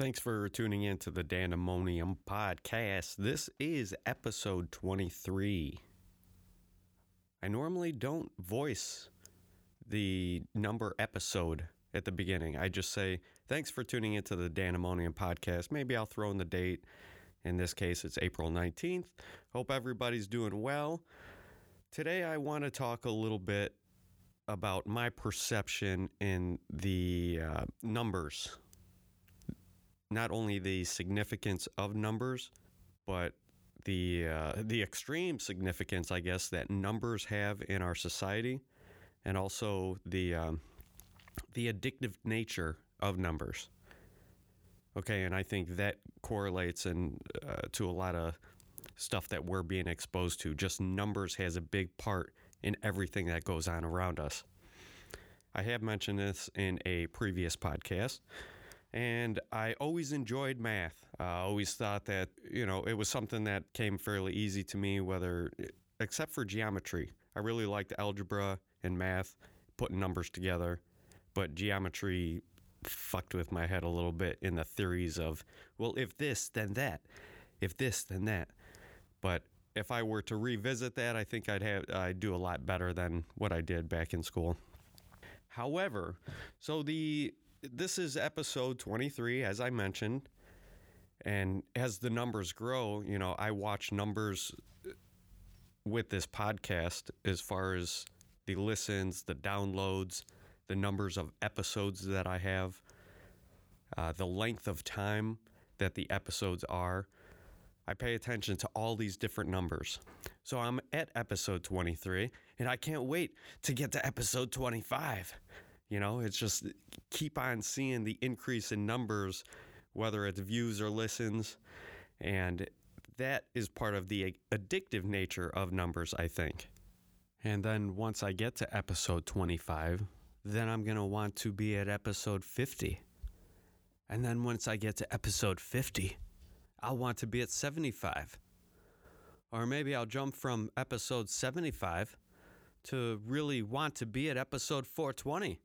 Thanks for tuning in to the Dandemonium podcast. This is episode 23. I normally don't voice the number episode at the beginning. I just say, thanks for tuning into the Dandemonium podcast. Maybe I'll throw in the date. In this case, it's April 19th. Hope everybody's doing well. Today, I want to talk a little bit about my perception in the uh, numbers not only the significance of numbers, but the uh, the extreme significance, I guess, that numbers have in our society, and also the um, the addictive nature of numbers. Okay, and I think that correlates and uh, to a lot of stuff that we're being exposed to. Just numbers has a big part in everything that goes on around us. I have mentioned this in a previous podcast and I always enjoyed math. I always thought that, you know, it was something that came fairly easy to me, whether, except for geometry. I really liked algebra and math, putting numbers together, but geometry fucked with my head a little bit in the theories of, well, if this, then that. If this, then that. But if I were to revisit that, I think I'd have I'd do a lot better than what I did back in school. However, so the this is episode 23, as I mentioned. And as the numbers grow, you know, I watch numbers with this podcast as far as the listens, the downloads, the numbers of episodes that I have, uh, the length of time that the episodes are. I pay attention to all these different numbers. So I'm at episode 23, and I can't wait to get to episode 25. You know, it's just keep on seeing the increase in numbers, whether it's views or listens. And that is part of the addictive nature of numbers, I think. And then once I get to episode 25, then I'm going to want to be at episode 50. And then once I get to episode 50, I'll want to be at 75. Or maybe I'll jump from episode 75 to really want to be at episode 420.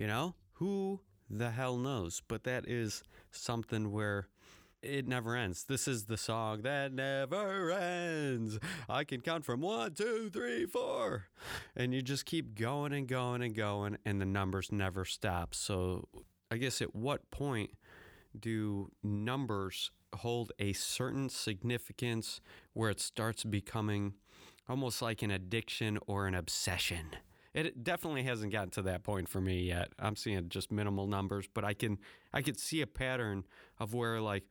You know, who the hell knows? But that is something where it never ends. This is the song that never ends. I can count from one, two, three, four. And you just keep going and going and going, and the numbers never stop. So, I guess at what point do numbers hold a certain significance where it starts becoming almost like an addiction or an obsession? It definitely hasn't gotten to that point for me yet. I'm seeing just minimal numbers, but I can I could see a pattern of where like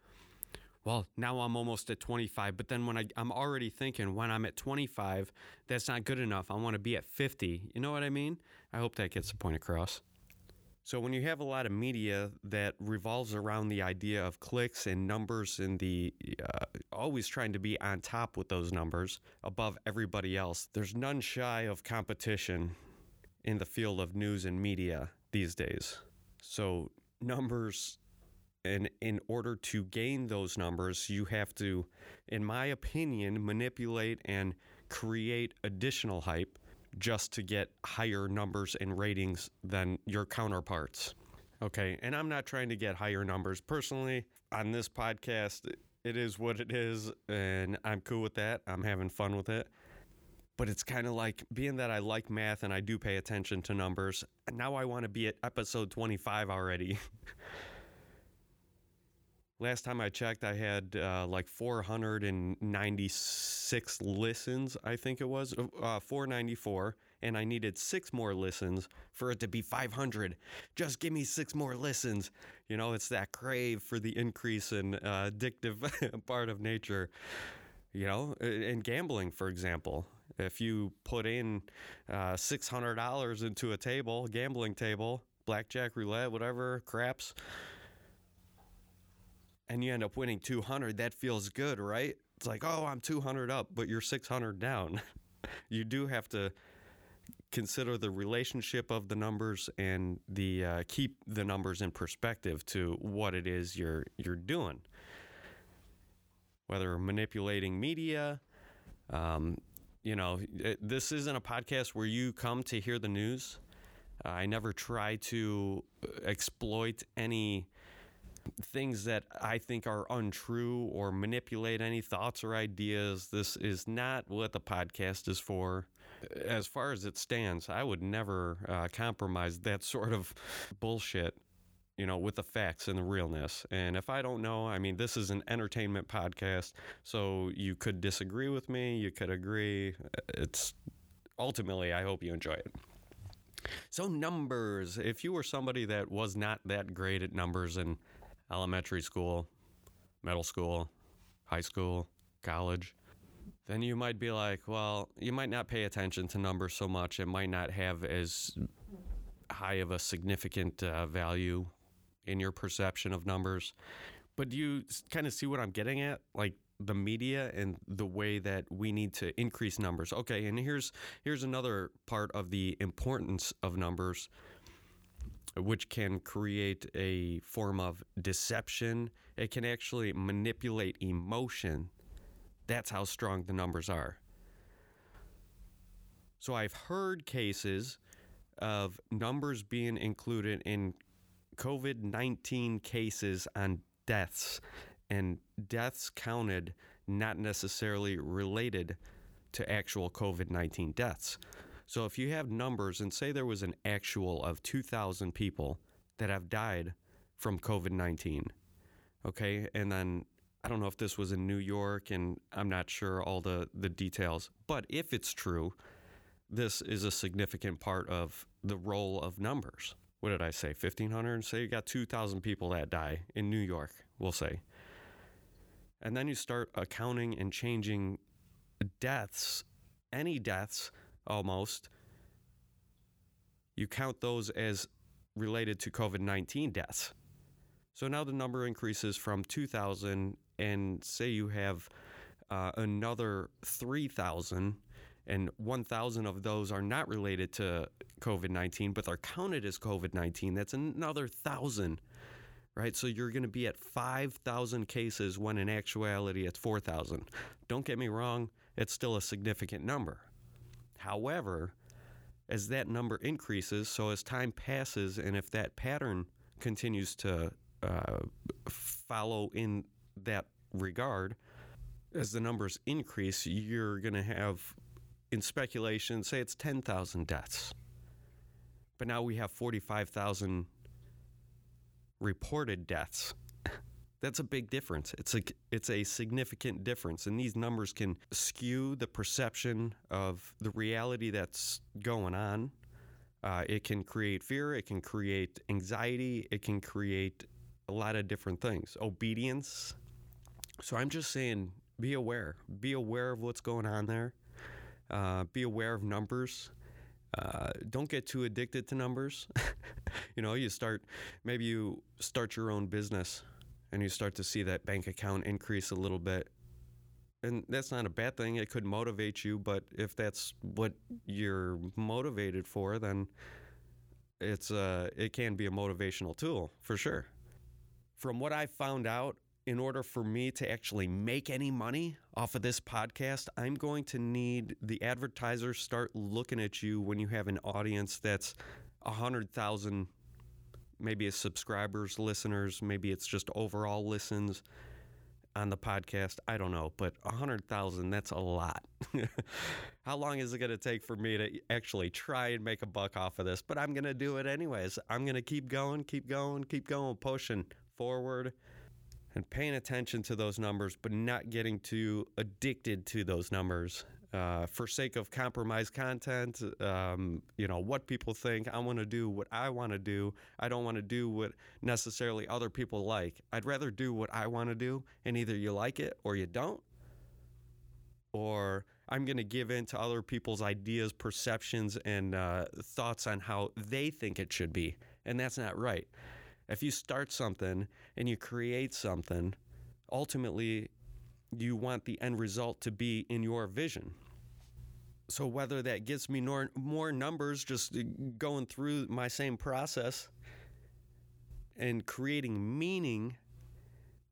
well, now I'm almost at 25, but then when I, I'm already thinking when I'm at 25, that's not good enough. I want to be at 50. You know what I mean? I hope that gets the point across. So when you have a lot of media that revolves around the idea of clicks and numbers and the uh, always trying to be on top with those numbers above everybody else, there's none shy of competition in the field of news and media these days. So, numbers, and in order to gain those numbers, you have to, in my opinion, manipulate and create additional hype just to get higher numbers and ratings than your counterparts. Okay, and I'm not trying to get higher numbers personally on this podcast. It is what it is, and I'm cool with that. I'm having fun with it but it's kind of like being that I like math and I do pay attention to numbers. Now I want to be at episode 25 already. Last time I checked, I had uh, like 496 listens, I think it was, uh, 494, and I needed six more listens for it to be 500. Just give me six more listens. You know, it's that crave for the increase in uh, addictive part of nature. You know, and gambling, for example, if you put in uh, $600 into a table, gambling table, blackjack, roulette, whatever, craps, and you end up winning 200, that feels good, right? It's like, oh, I'm 200 up, but you're 600 down. you do have to consider the relationship of the numbers and the uh, keep the numbers in perspective to what it is you're you're doing. Whether manipulating media, um, you know, it, this isn't a podcast where you come to hear the news. Uh, I never try to exploit any things that I think are untrue or manipulate any thoughts or ideas. This is not what the podcast is for. As far as it stands, I would never uh, compromise that sort of bullshit you know, with the facts and the realness. And if I don't know, I mean, this is an entertainment podcast, so you could disagree with me, you could agree. It's ultimately, I hope you enjoy it. So, numbers. If you were somebody that was not that great at numbers in elementary school, middle school, high school, college, then you might be like, well, you might not pay attention to numbers so much. It might not have as high of a significant uh, value in your perception of numbers. But do you kind of see what I'm getting at? Like the media and the way that we need to increase numbers. Okay, and here's here's another part of the importance of numbers which can create a form of deception. It can actually manipulate emotion. That's how strong the numbers are. So I've heard cases of numbers being included in COVID 19 cases on deaths, and deaths counted not necessarily related to actual COVID 19 deaths. So if you have numbers and say there was an actual of 2,000 people that have died from COVID 19, okay, and then I don't know if this was in New York and I'm not sure all the, the details, but if it's true, this is a significant part of the role of numbers. What did I say? 1,500? Say you got 2,000 people that die in New York, we'll say. And then you start accounting and changing deaths, any deaths almost, you count those as related to COVID 19 deaths. So now the number increases from 2,000, and say you have uh, another 3,000, and 1,000 of those are not related to COVID 19, but they're counted as COVID 19. That's another 1,000, right? So you're going to be at 5,000 cases when in actuality it's 4,000. Don't get me wrong, it's still a significant number. However, as that number increases, so as time passes, and if that pattern continues to uh, follow in that regard, as the numbers increase, you're going to have, in speculation, say it's 10,000 deaths. But now we have 45,000 reported deaths that's a big difference. It's a it's a significant difference, and these numbers can skew the perception of the reality that's going on. Uh, it can create fear. It can create anxiety. It can create a lot of different things. Obedience. So I'm just saying, be aware. Be aware of what's going on there. Uh, be aware of numbers. Uh, don't get too addicted to numbers. you know, you start maybe you start your own business and you start to see that bank account increase a little bit. And that's not a bad thing. It could motivate you, but if that's what you're motivated for, then it's uh, it can be a motivational tool for sure. From what I found out, in order for me to actually make any money off of this podcast, I'm going to need the advertisers start looking at you when you have an audience that's a hundred thousand maybe it's subscribers, listeners, maybe it's just overall listens on the podcast. I don't know, but 100,000, that's a lot. How long is it going to take for me to actually try and make a buck off of this? But I'm going to do it anyways. I'm going to keep going, keep going, keep going, pushing forward and paying attention to those numbers, but not getting too addicted to those numbers uh, for sake of compromised content, um, you know, what people think. I want to do what I want to do. I don't want to do what necessarily other people like. I'd rather do what I want to do, and either you like it or you don't, or I'm going to give in to other people's ideas, perceptions, and uh, thoughts on how they think it should be. And that's not right. If you start something and you create something, ultimately you want the end result to be in your vision. So whether that gets me more, more numbers just uh, going through my same process and creating meaning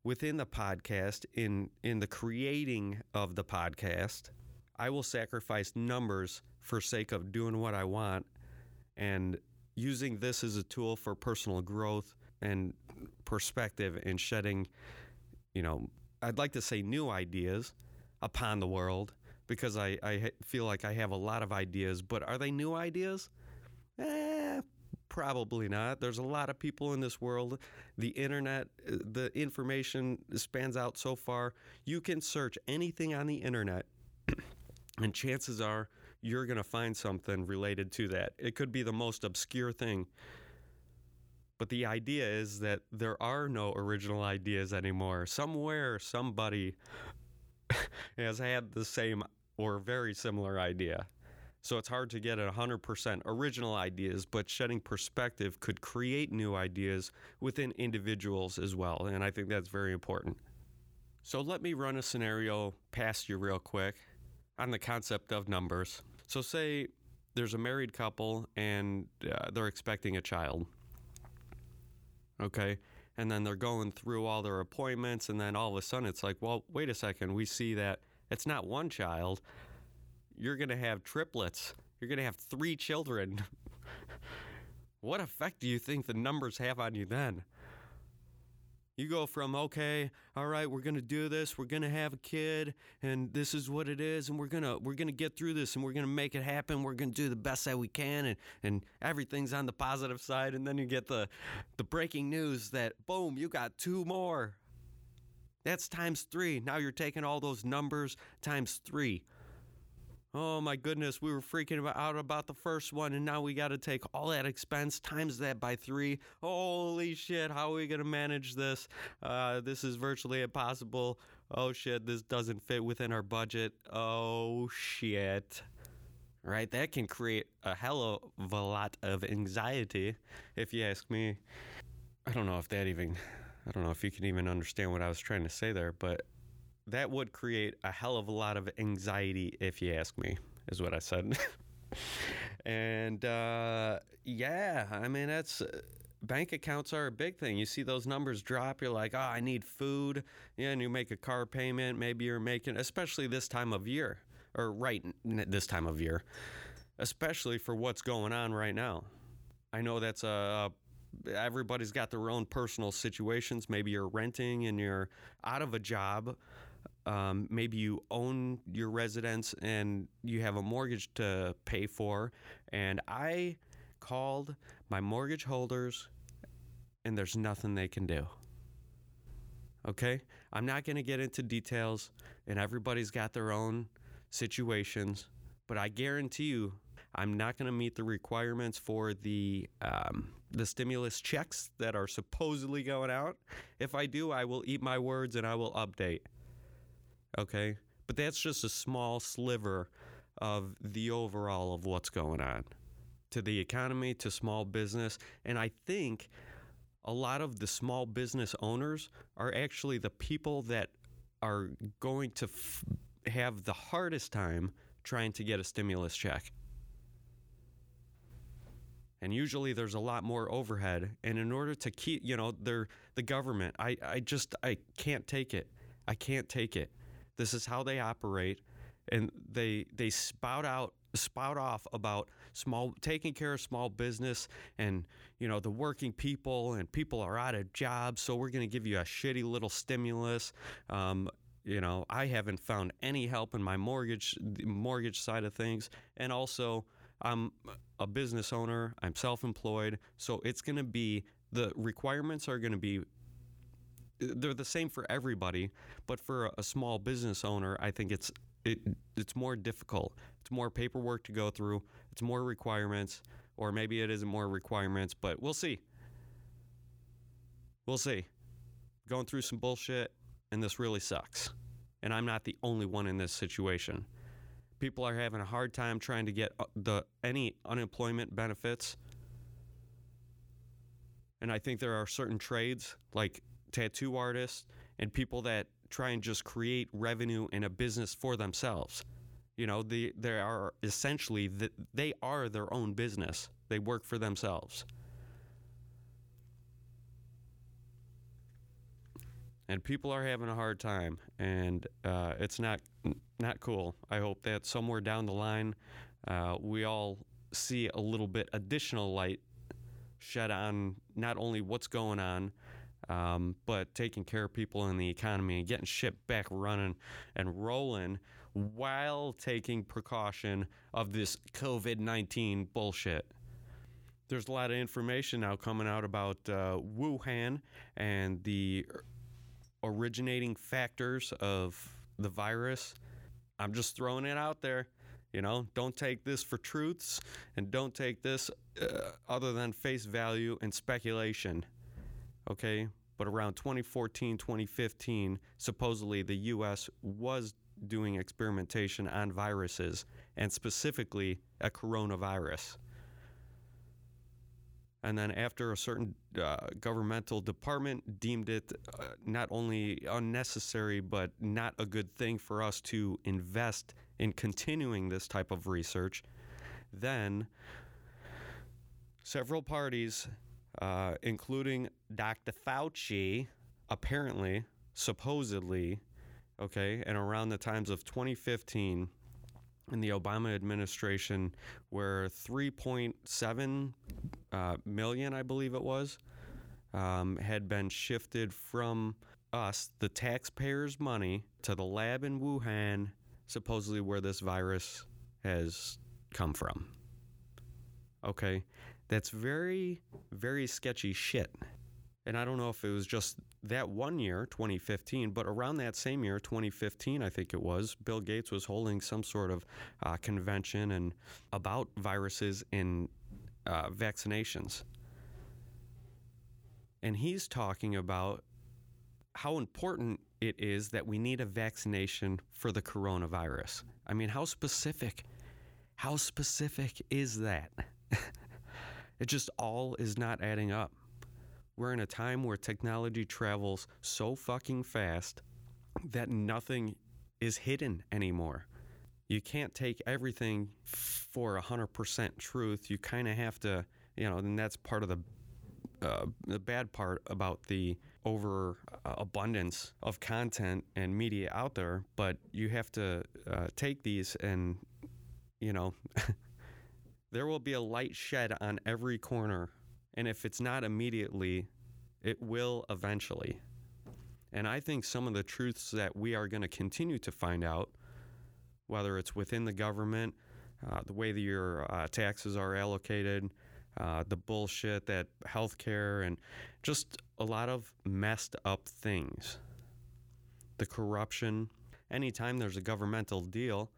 within the podcast in in the creating of the podcast, I will sacrifice numbers for sake of doing what I want and using this as a tool for personal growth and perspective and shedding, you know, I'd like to say new ideas upon the world because I, I feel like I have a lot of ideas, but are they new ideas? Eh, probably not. There's a lot of people in this world. The internet, the information spans out so far. You can search anything on the internet, and chances are you're going to find something related to that. It could be the most obscure thing. But the idea is that there are no original ideas anymore. Somewhere, somebody has had the same or very similar idea. So it's hard to get 100% original ideas, but shedding perspective could create new ideas within individuals as well. And I think that's very important. So let me run a scenario past you real quick on the concept of numbers. So, say there's a married couple and uh, they're expecting a child. Okay. And then they're going through all their appointments, and then all of a sudden it's like, well, wait a second. We see that it's not one child. You're going to have triplets. You're going to have three children. what effect do you think the numbers have on you then? You go from, okay, all right, we're going to do this. We're going to have a kid and this is what it is. And we're going to, we're to get through this and we're going to make it happen. We're going to do the best that we can. And, and everything's on the positive side. And then you get the, the breaking news that boom, you got two more. That's times three. Now you're taking all those numbers times three. Oh my goodness, we were freaking out about the first one, and now we got to take all that expense times that by three. Holy shit, how are we going to manage this? Uh, this is virtually impossible. Oh shit, this doesn't fit within our budget. Oh shit. Right? That can create a hell of a lot of anxiety, if you ask me. I don't know if that even, I don't know if you can even understand what I was trying to say there, but that would create a hell of a lot of anxiety, if you ask me, is what I said. and uh, yeah, I mean, that's. Uh, bank accounts are a big thing. You see those numbers drop, you're like, oh, I need food. Yeah, and you make a car payment. Maybe you're making, especially this time of year, or right this time of year, especially for what's going on right now. I know that's a, everybody's got their own personal situations. Maybe you're renting and you're out of a job um, maybe you own your residence and you have a mortgage to pay for. And I called my mortgage holders, and there's nothing they can do. Okay? I'm not going to get into details, and everybody's got their own situations, but I guarantee you, I'm not going to meet the requirements for the um, the stimulus checks that are supposedly going out. If I do, I will eat my words and I will update okay? But that's just a small sliver of the overall of what's going on to the economy, to small business. And I think a lot of the small business owners are actually the people that are going to f- have the hardest time trying to get a stimulus check. And usually there's a lot more overhead. And in order to keep, you know, they're the government, I, I just, I can't take it. I can't take it. This is how they operate, and they they spout out spout off about small taking care of small business and you know the working people and people are out of jobs so we're going to give you a shitty little stimulus. Um, you know i haven't found any help in my mortgage mortgage side of things. And also i'm a business owner i'm self-employed so it's going to be the requirements are going to be they're the same for everybody, but for a small business owner, I think it's it, it's more difficult. It's more paperwork to go through. It's more requirements, or maybe it isn't more requirements, but we'll see. We'll see. Going through some bullshit, and this really sucks. And I'm not the only one in this situation. People are having a hard time trying to get uh, the any unemployment benefits. And I think there are certain trades like tattoo artists, and people that try and just create revenue in a business for themselves. You know, they, they are essentially, the, they are their own business. They work for themselves. And people are having a hard time, and uh, it's not not cool. I hope that somewhere down the line, uh, we all see a little bit additional light shed on not only what's going on, Um, but taking care of people in the economy and getting shit back running and rolling while taking precaution of this COVID 19 bullshit. There's a lot of information now coming out about uh, Wuhan and the originating factors of the virus. I'm just throwing it out there. You know, don't take this for truths and don't take this uh, other than face value and speculation. Okay? But around 2014, 2015, supposedly the US was doing experimentation on viruses and specifically a coronavirus. And then, after a certain uh, governmental department deemed it uh, not only unnecessary, but not a good thing for us to invest in continuing this type of research, then several parties, uh, including Dr. Fauci, apparently, supposedly, okay, and around the times of 2015 in the Obama administration, where 3.7 uh, million, I believe it was, um, had been shifted from us, the taxpayers' money, to the lab in Wuhan, supposedly where this virus has come from. Okay, that's very, very sketchy shit. And I don't know if it was just that one year, 2015, but around that same year, 2015, I think it was, Bill Gates was holding some sort of uh, convention and about viruses and uh, vaccinations. And he's talking about how important it is that we need a vaccination for the coronavirus. I mean, how specific? How specific is that? it just all is not adding up. We're in a time where technology travels so fucking fast that nothing is hidden anymore. You can't take everything for 100% truth. You kind of have to, you know, and that's part of the uh, the bad part about the over uh, abundance of content and media out there, but you have to uh, take these and, you know, there will be a light shed on every corner. And if it's not immediately, it will eventually. And I think some of the truths that we are going to continue to find out, whether it's within the government, uh, the way that your uh, taxes are allocated, uh, the bullshit that healthcare and just a lot of messed up things. The corruption. Anytime there's a governmental deal,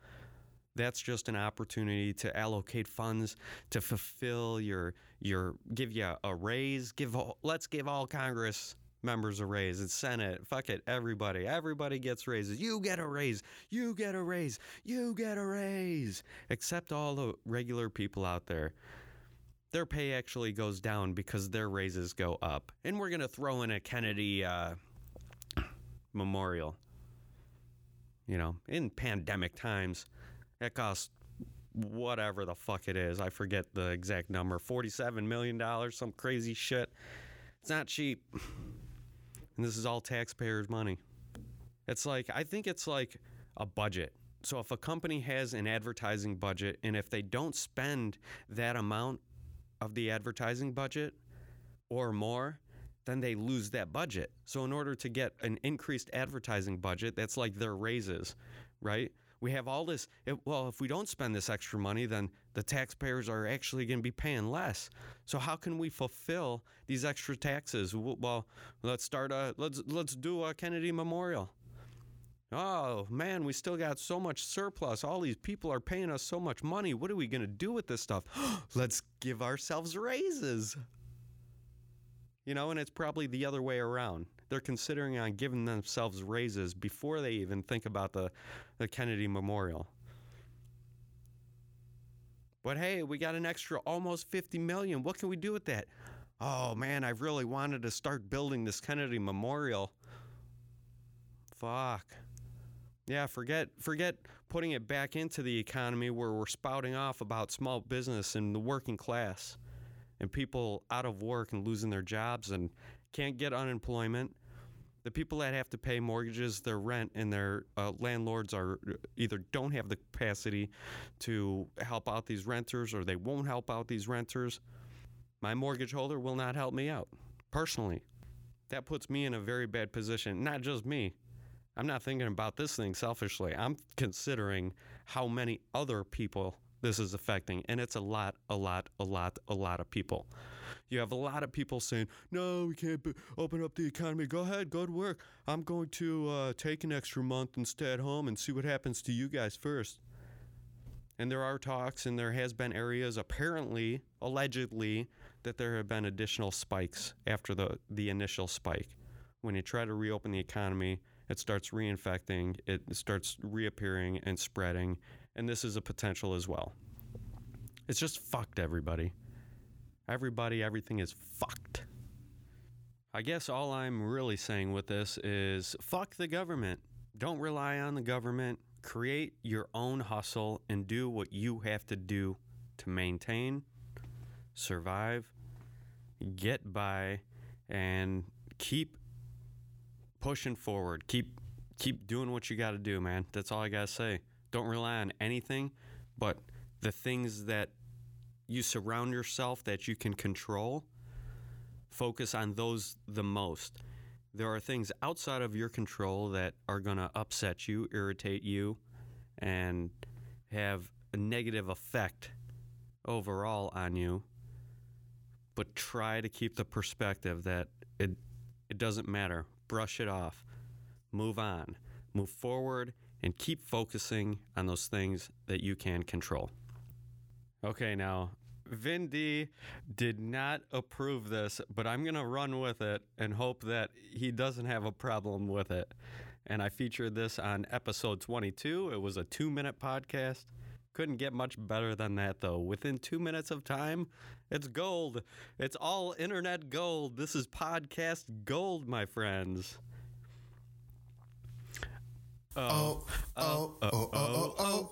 that's just an opportunity to allocate funds to fulfill your your give you a raise. Give let's give all Congress members a raise. Senate. Fuck it. Everybody. Everybody gets raises. You get a raise. You get a raise. You get a raise. Except all the regular people out there their pay actually goes down because their raises go up. And we're going to throw in a Kennedy uh, memorial. You know, in pandemic times, it costs whatever the fuck it is. I forget the exact number $47 million, some crazy shit. It's not cheap. And this is all taxpayers' money. It's like, I think it's like a budget. So if a company has an advertising budget and if they don't spend that amount of the advertising budget or more, then they lose that budget. So, in order to get an increased advertising budget, that's like their raises, right? We have all this. It, well, if we don't spend this extra money, then the taxpayers are actually going to be paying less. So, how can we fulfill these extra taxes? Well, let's start a let's let's do a Kennedy Memorial. Oh man, we still got so much surplus. All these people are paying us so much money. What are we going to do with this stuff? Let's give ourselves raises. You know, and it's probably the other way around. They're considering on giving themselves raises before they even think about the, the Kennedy Memorial. But hey, we got an extra almost 50 million. What can we do with that? Oh man, I've really wanted to start building this Kennedy Memorial. Fuck. Yeah, forget forget putting it back into the economy where we're spouting off about small business and the working class and people out of work and losing their jobs and can't get unemployment. The people that have to pay mortgages, their rent, and their uh, landlords are either don't have the capacity to help out these renters or they won't help out these renters. My mortgage holder will not help me out personally that puts me in a very bad position. Not just me. I'm not thinking about this thing selfishly. I'm considering how many other people this is affecting. And it's a lot, a lot, a lot, a lot of people. You have a lot of people saying, no, we can't b- open up the economy. Go ahead, go to work. I'm going to uh, take an extra month and stay at home and see what happens to you guys first. And there are talks, and there has been areas, apparently, allegedly, that there have been additional spikes after the, the initial spike. When you try to reopen the economy, it starts reinfecting, it starts reappearing and spreading, and this is a potential as well. It's just fucked, everybody. Everybody, everything is fucked. I guess all I'm really saying with this is fuck the government. Don't rely on the government. Create your own hustle and do what you have to do to maintain, survive, get by, and keep pushing forward. Keep keep doing what you got to do, man. That's all I got to say. Don't rely on anything but the things that you surround yourself that you can control. Focus on those the most. There are things outside of your control that are going to upset you, irritate you, and have a negative effect overall on you. But try to keep the perspective that it it doesn't matter. Brush it off. Move on. Move forward and keep focusing on those things that you can control. Okay, now Vin D did not approve this, but I'm going to run with it and hope that he doesn't have a problem with it. And I featured this on episode 22. It was a two minute podcast. Couldn't get much better than that, though. Within two minutes of time, it's gold. It's all internet gold. This is podcast gold, my friends. Oh, oh, oh, oh, oh, oh, oh, oh,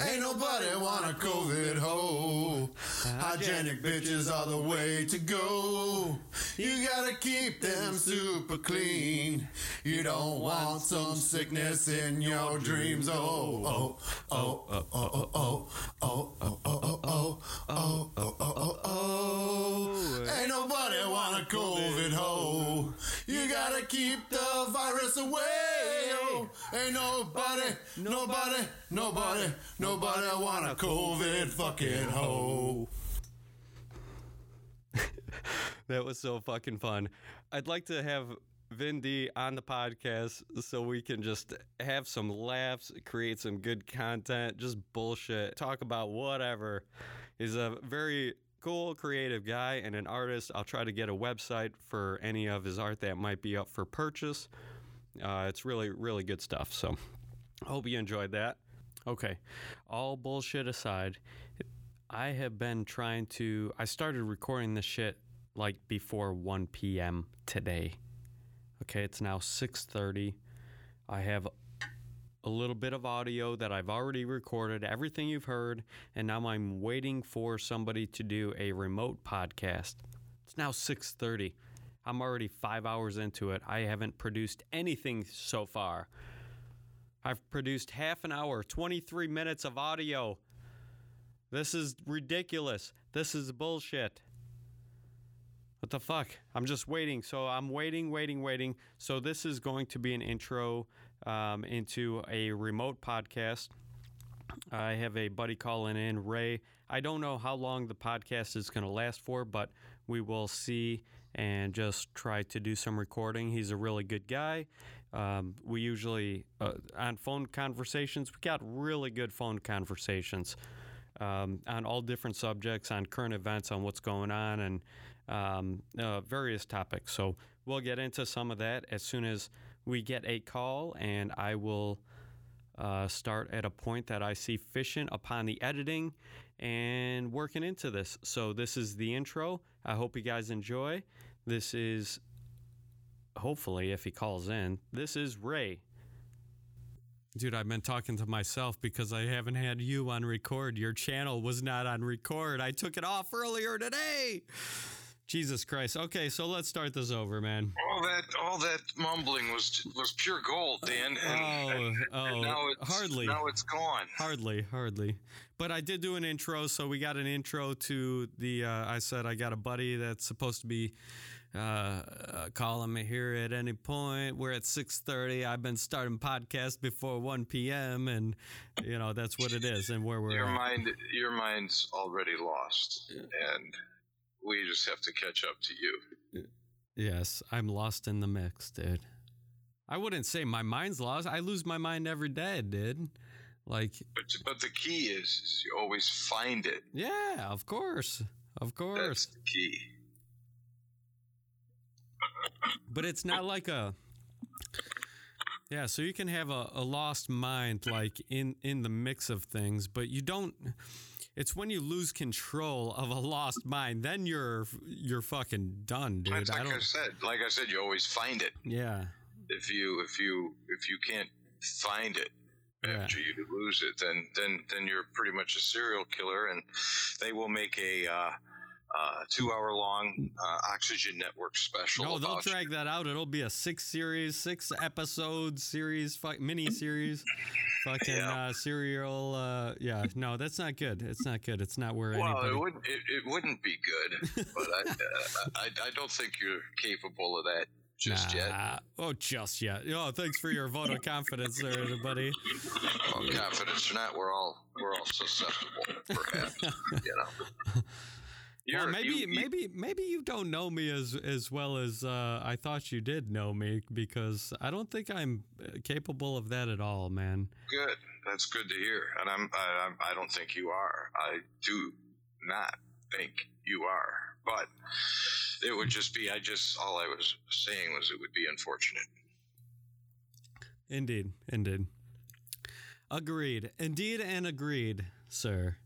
Ain't nobody want a COVID hoe. Hygienic bitches are the way to go. You gotta keep them super clean. You don't want some sickness in your dreams. Oh, oh, oh, oh, oh, oh, oh, oh, oh, oh, oh, oh, oh, oh, oh, oh. Ain't nobody want a COVID hoe. You gotta keep the virus away. Oh, ain't nobody, nobody, nobody, nobody want a COVID fucking hoe. That was so fucking fun. I'd like to have Vin D on the podcast so we can just have some laughs, create some good content, just bullshit, talk about whatever. He's a very cool, creative guy and an artist. I'll try to get a website for any of his art that might be up for purchase. Uh, it's really, really good stuff. So hope you enjoyed that. Okay, all bullshit aside, I have been trying to. I started recording this shit like before 1 p.m. today. Okay, it's now 6:30. I have a little bit of audio that I've already recorded, everything you've heard, and now I'm waiting for somebody to do a remote podcast. It's now 6:30. I'm already 5 hours into it. I haven't produced anything so far. I've produced half an hour, 23 minutes of audio. This is ridiculous. This is bullshit. What the fuck? I'm just waiting. So I'm waiting, waiting, waiting. So this is going to be an intro um, into a remote podcast. I have a buddy calling in, Ray. I don't know how long the podcast is going to last for, but we will see and just try to do some recording. He's a really good guy. Um, we usually, uh, on phone conversations, we got really good phone conversations um, on all different subjects, on current events, on what's going on, and um, uh, various topics. So we'll get into some of that as soon as we get a call, and I will uh, start at a point that I see efficient upon the editing and working into this. So this is the intro. I hope you guys enjoy. This is hopefully if he calls in. This is Ray. Dude, I've been talking to myself because I haven't had you on record. Your channel was not on record. I took it off earlier today. Jesus Christ. Okay, so let's start this over, man. All that, all that mumbling was was pure gold, Dan. And, Oh, and- oh, and now it's hardly. Now it's gone. Hardly, hardly. But I did do an intro, so we got an intro to the. Uh, I said I got a buddy that's supposed to be uh, uh, calling me here at any point. We're at six thirty. I've been starting podcast before one p.m. and you know that's what it is, and where we're Your at. mind, your mind's already lost, and we just have to catch up to you. Yes, I'm lost in the mix, dude. I wouldn't say my mind's lost. I lose my mind every day, dude. Like, But but the key is, is you always find it. yeah, of course, of course. That's the key. But it's not like a yeah so you can have a, a lost mind like in in the mix of things but you don't it's when you lose control of a lost mind then you're you're fucking done dude That's like I, don't said. Like I said, you always find it. yeah If you if you if you can't find it Yeah. after you lose it, then then then you're pretty much a serial killer, and they will make a. Uh, uh, two hour long uh, Oxygen Network special. no they'll drag that out it'll be a six series six episode series fu- mini series fucking Yeah. uh serial uh yeah no that's not good it's not good it's not where Well, anybody it wouldn't it, it wouldn't be good, but I, uh, I I don't think you're capable of that just yet. Oh, just yet. Oh, thanks for your vote of confidence there, everybody. Well, confidence or not, we're all we're all susceptible, perhaps. you know. Well, maybe, you- maybe, maybe you don't know me as as well as uh, I thought you did know me because I don't think I'm uh, capable of that at all, man. good. That's good to hear, and I'm I, I'm I don't think you are. I do not think you are, but it would just be. I just all I was saying was it would be unfortunate. Indeed, indeed. Agreed. Indeed, and agreed, sir.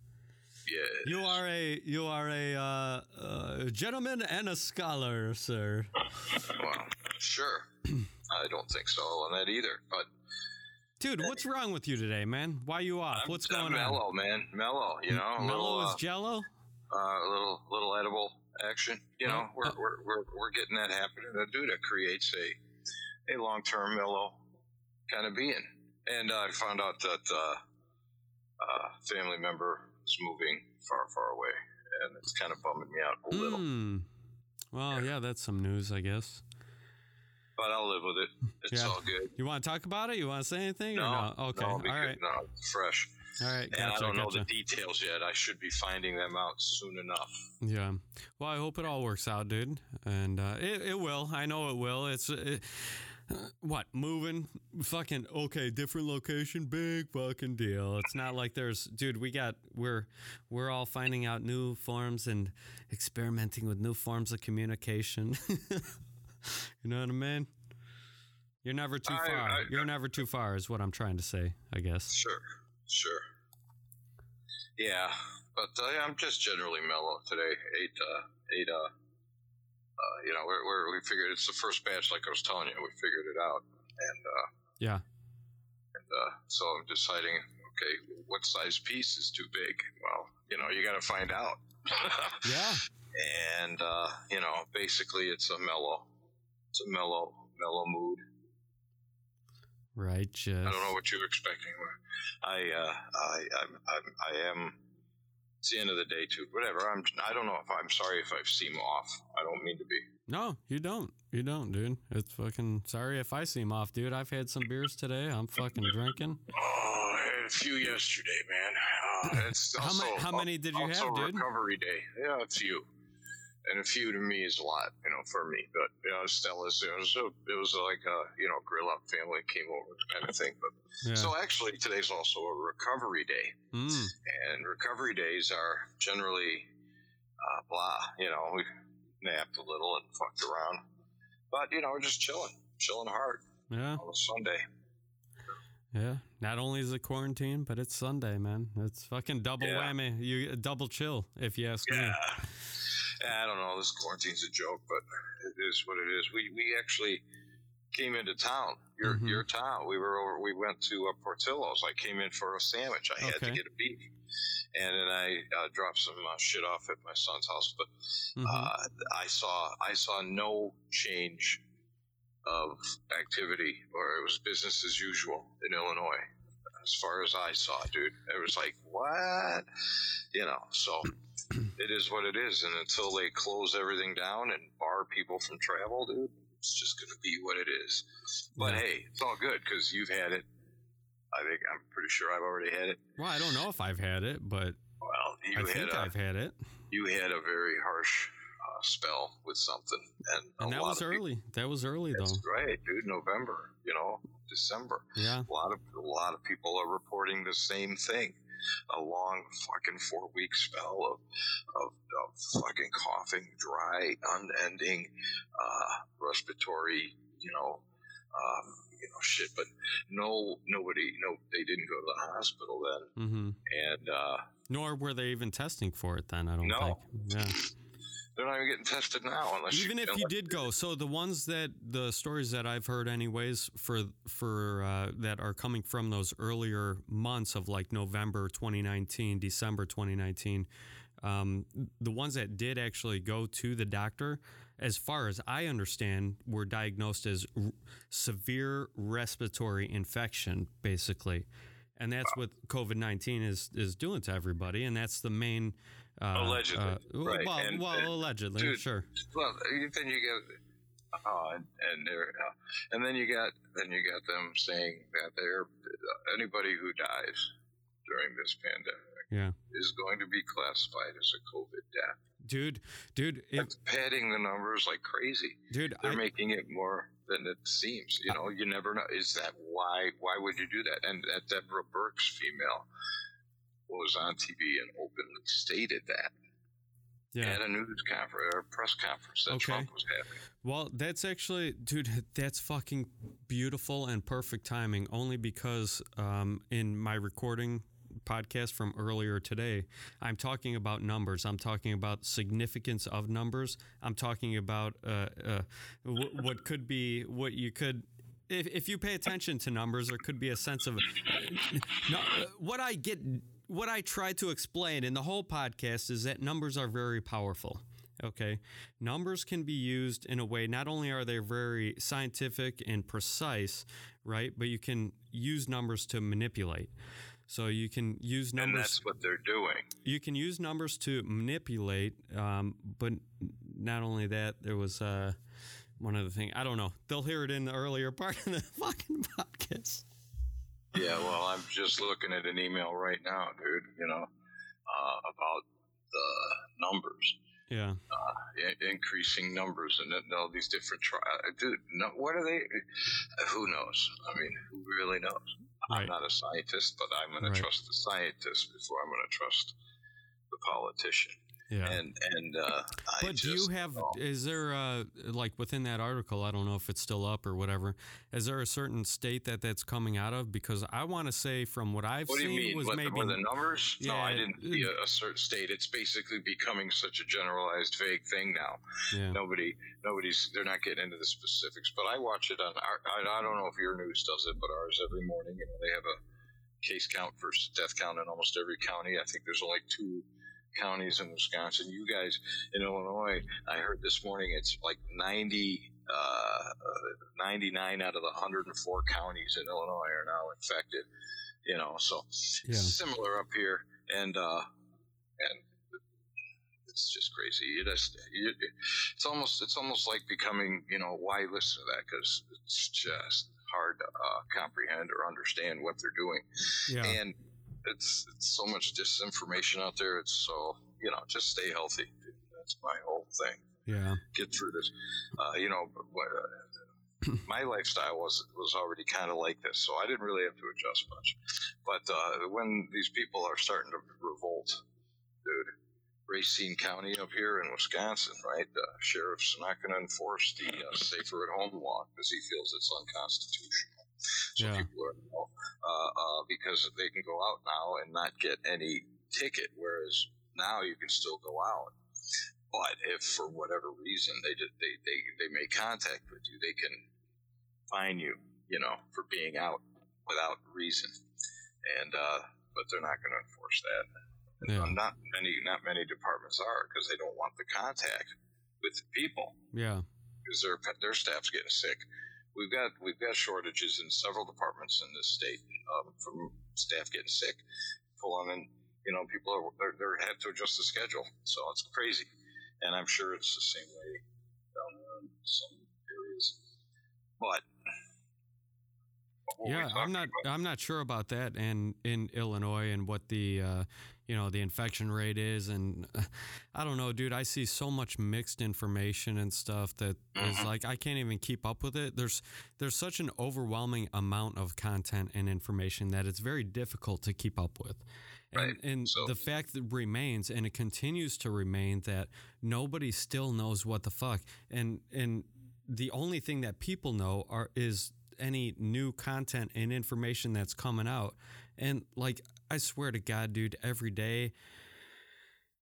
Yeah. You are a you are a uh, uh, gentleman and a scholar, sir. Well, sure. I don't think so on that either, but Dude, what's wrong with you today, man? Why you off? I'm, What's I'm going on? mellow, man. Mellow, you know. Mellow little, as Jello. A uh, little little edible action. You know, Oh, we're, oh. we're we're we're getting that happening. A dude that creates a a long term mellow kind of being. And I found out that uh, a family member is moving far, far away, and it's kind of bumming me out a little. Hmm. Well, yeah, that's some news, I guess. But I'll live with it. It's Yeah. all good. You want to talk about it? You want to say anything? No, no? Okay. no, All right. no, fresh. All right. And I don't know the details yet. I should be finding them out soon enough. Yeah. Well, I hope it all works out, dude. And uh, it, it will. I know it will. It's it, what moving, fucking okay, different location, big fucking deal. It's not like there's, dude. We got we're we're all finding out new forms and experimenting with new forms of communication. you know what I mean? You're never too I- far. I- You're never too far, is what I'm trying to say. I guess. Sure, sure. Yeah, but uh, I'm just generally mellow today. Ate, uh, ate, uh, uh, you know, we're, we're, we figured it's the first batch, like I was telling you, we figured it out, and uh, Yeah. and uh, so I'm deciding, okay, what size piece is too big? Well, you know, you got to find out. Yeah. and uh, you know, basically, it's a mellow, it's a mellow, mellow mood. Righteous. I don't know what you're expecting. I, uh, I, I'm, I'm, I am. It's the end of the day too. Whatever. I'm. I don't know if I'm sorry if I seem off. I don't mean to be. No, you don't. You don't, dude. It's fucking sorry if I seem off, dude. I've had some beers today. I'm fucking drinking. Oh, I had a few yesterday, man. Uh, it's How also, ma- how many did you have, dude? Recovery day. Yeah, a few. And a few to me is a lot, you know, for me. But you know, Stella's. It was. A, it was like a you know grill up family came over kind of thing. But Yeah. so actually, today's also a recovery day. mm, and recovery days are generally uh, blah. You know, we napped a little and fucked around, but you know, we're just chilling, chilling hard yeah. on a Sunday. Yeah. Not only is it quarantine, but it's Sunday, man. It's fucking double Yeah. whammy. You double chill, if you ask Yeah. me. I don't know. This quarantine's a joke, but it is what it is. We we actually came into town, your Mhm. your town. We were over. We went to uh, Portillo's. I came in for a sandwich. I had to get a beef, and then I uh, dropped some uh, shit off at my son's house. But Mhm. uh, I saw I saw no change of activity, or it was business as usual in Illinois, as far as I saw, dude. It was like what, you know. So it is what it is, and until they close everything down and bar people from travel, dude, it's just going to be what it is. But Yeah. hey, it's all good because you've had it. I think I'm pretty sure I've already had it. well, I don't know if I've had it, but Well, you I think a, I've had it, you had a very harsh uh, spell with something, and, and that was people- early. That was early though. That's right, dude. November, you know, December. Yeah. A lot of a lot of people are reporting the same thing. A long fucking four week spell of, of of fucking coughing, dry, unending, uh, respiratory, you know, um, you know, shit. But no, nobody, no, they didn't go to the hospital then, hmm and uh, Nor were they even testing for it then. I don't No. think. Yeah. They're not even getting tested now. Unless even if you did go so the ones that the stories that i've heard anyways for for uh, that are coming from those earlier months of like november 2019 december 2019 um, the ones that did actually go to the doctor as far as i understand were diagnosed as r- severe respiratory infection basically and that's what covid-19 is is doing to everybody and that's the main uh, Allegedly, uh, right. well, And- well and- allegedly dude, sure Well, then you get, oh, and and, uh, and then you got then you got them saying that they're anybody who dies during this pandemic yeah is going to be classified as a COVID death. dude dude It's padding the numbers like crazy. dude They're I, making it more than it seems. You know, you never know. Is that why? Why would you do that? And that Deborah Birx female was on TV and openly stated that yeah at a news conference or a press conference that Okay. Trump was having. well that's actually dude that's fucking beautiful and perfect timing only because um, in my recording podcast from earlier today i'm talking about numbers i'm talking about significance of numbers i'm talking about uh, uh, w- what could be what you could if, if you pay attention to numbers there could be a sense of no, what i get what i try to explain in the whole podcast is that numbers are very powerful okay numbers can be used in a way not only are they very scientific and precise right but you can use numbers to manipulate so you can use numbers. And that's what they're doing. you can use numbers to manipulate um, but not only that there was uh, one other thing i don't know they'll hear it in the earlier part of the fucking podcast Yeah, well, I'm just looking at an email right now, dude. You know, uh, about the numbers, yeah I- increasing numbers, and all these different tri- uh, Dude, no, what are they? Who knows? I mean, who really knows? I'm not a scientist, but I'm going Right. to trust the scientist before I'm going to trust the politician. Yeah And and uh, I But do you have? don't. Is there uh like within that article? I don't know if it's still up or whatever. Is there a certain state that that's coming out of? Because I want to say from what I've What do seen you mean? was What, maybe the numbers? no, I didn't see a, a certain state. It's basically becoming such a generalized, vague thing now. yeah Nobody, nobody's. They're not getting into the specifics. But I watch it on. Our, I, I don't know if your news does it, but ours every morning. You know, they have a case count versus death count in almost every county. I think there's only two counties in Wisconsin. You guys in Illinois, I heard this morning it's like 90, uh, uh, 99 out of the 104 counties in Illinois are now infected. You know, so Yeah. similar up here, and uh, and it's just crazy. You just, you, it's almost it's almost like becoming, you know, why listen to that? Because it's just hard to uh, comprehend or understand what they're doing yeah and it's it's so much disinformation out there. It's so you know, just stay healthy. Dude. That's my whole thing. yeah Get through this. Uh, you know, uh, my lifestyle was was already kind of like this, so I didn't really have to adjust much. But uh, when these people are starting to revolt, dude. Racine County up here in Wisconsin, right? The sheriff's not going to enforce the uh, safer at home law because he feels it's unconstitutional. So Yeah. people are, uh, uh, because they can go out now and not get any ticket, whereas now you can still go out. But if for whatever reason they did, they, they, they make contact with you, they can fine you, you know, for being out without reason. And uh, but they're not going to enforce that. Yeah. Not many, not many departments are because they don't want the contact with the people Yeah. because their their staff's getting sick. We've got we've got shortages in several departments in this state um, from staff getting sick, full on, and you know people are they're, they're have to adjust the schedule, so it's crazy. And I'm sure it's the same way down there in some areas. But Yeah, I'm not. about? I'm not sure about that. And in Illinois, and what the, uh, you know, the infection rate is, and uh, I don't know, dude. I see so much mixed information and stuff that is Mhm. like I can't even keep up with it. There's there's such an overwhelming amount of content and information that it's very difficult to keep up with. And, Right. and So- the fact that remains, and it continues to remain, that nobody still knows what the fuck. And and the only thing that people know are is any new content and information that's coming out. And like I swear to God, dude, every day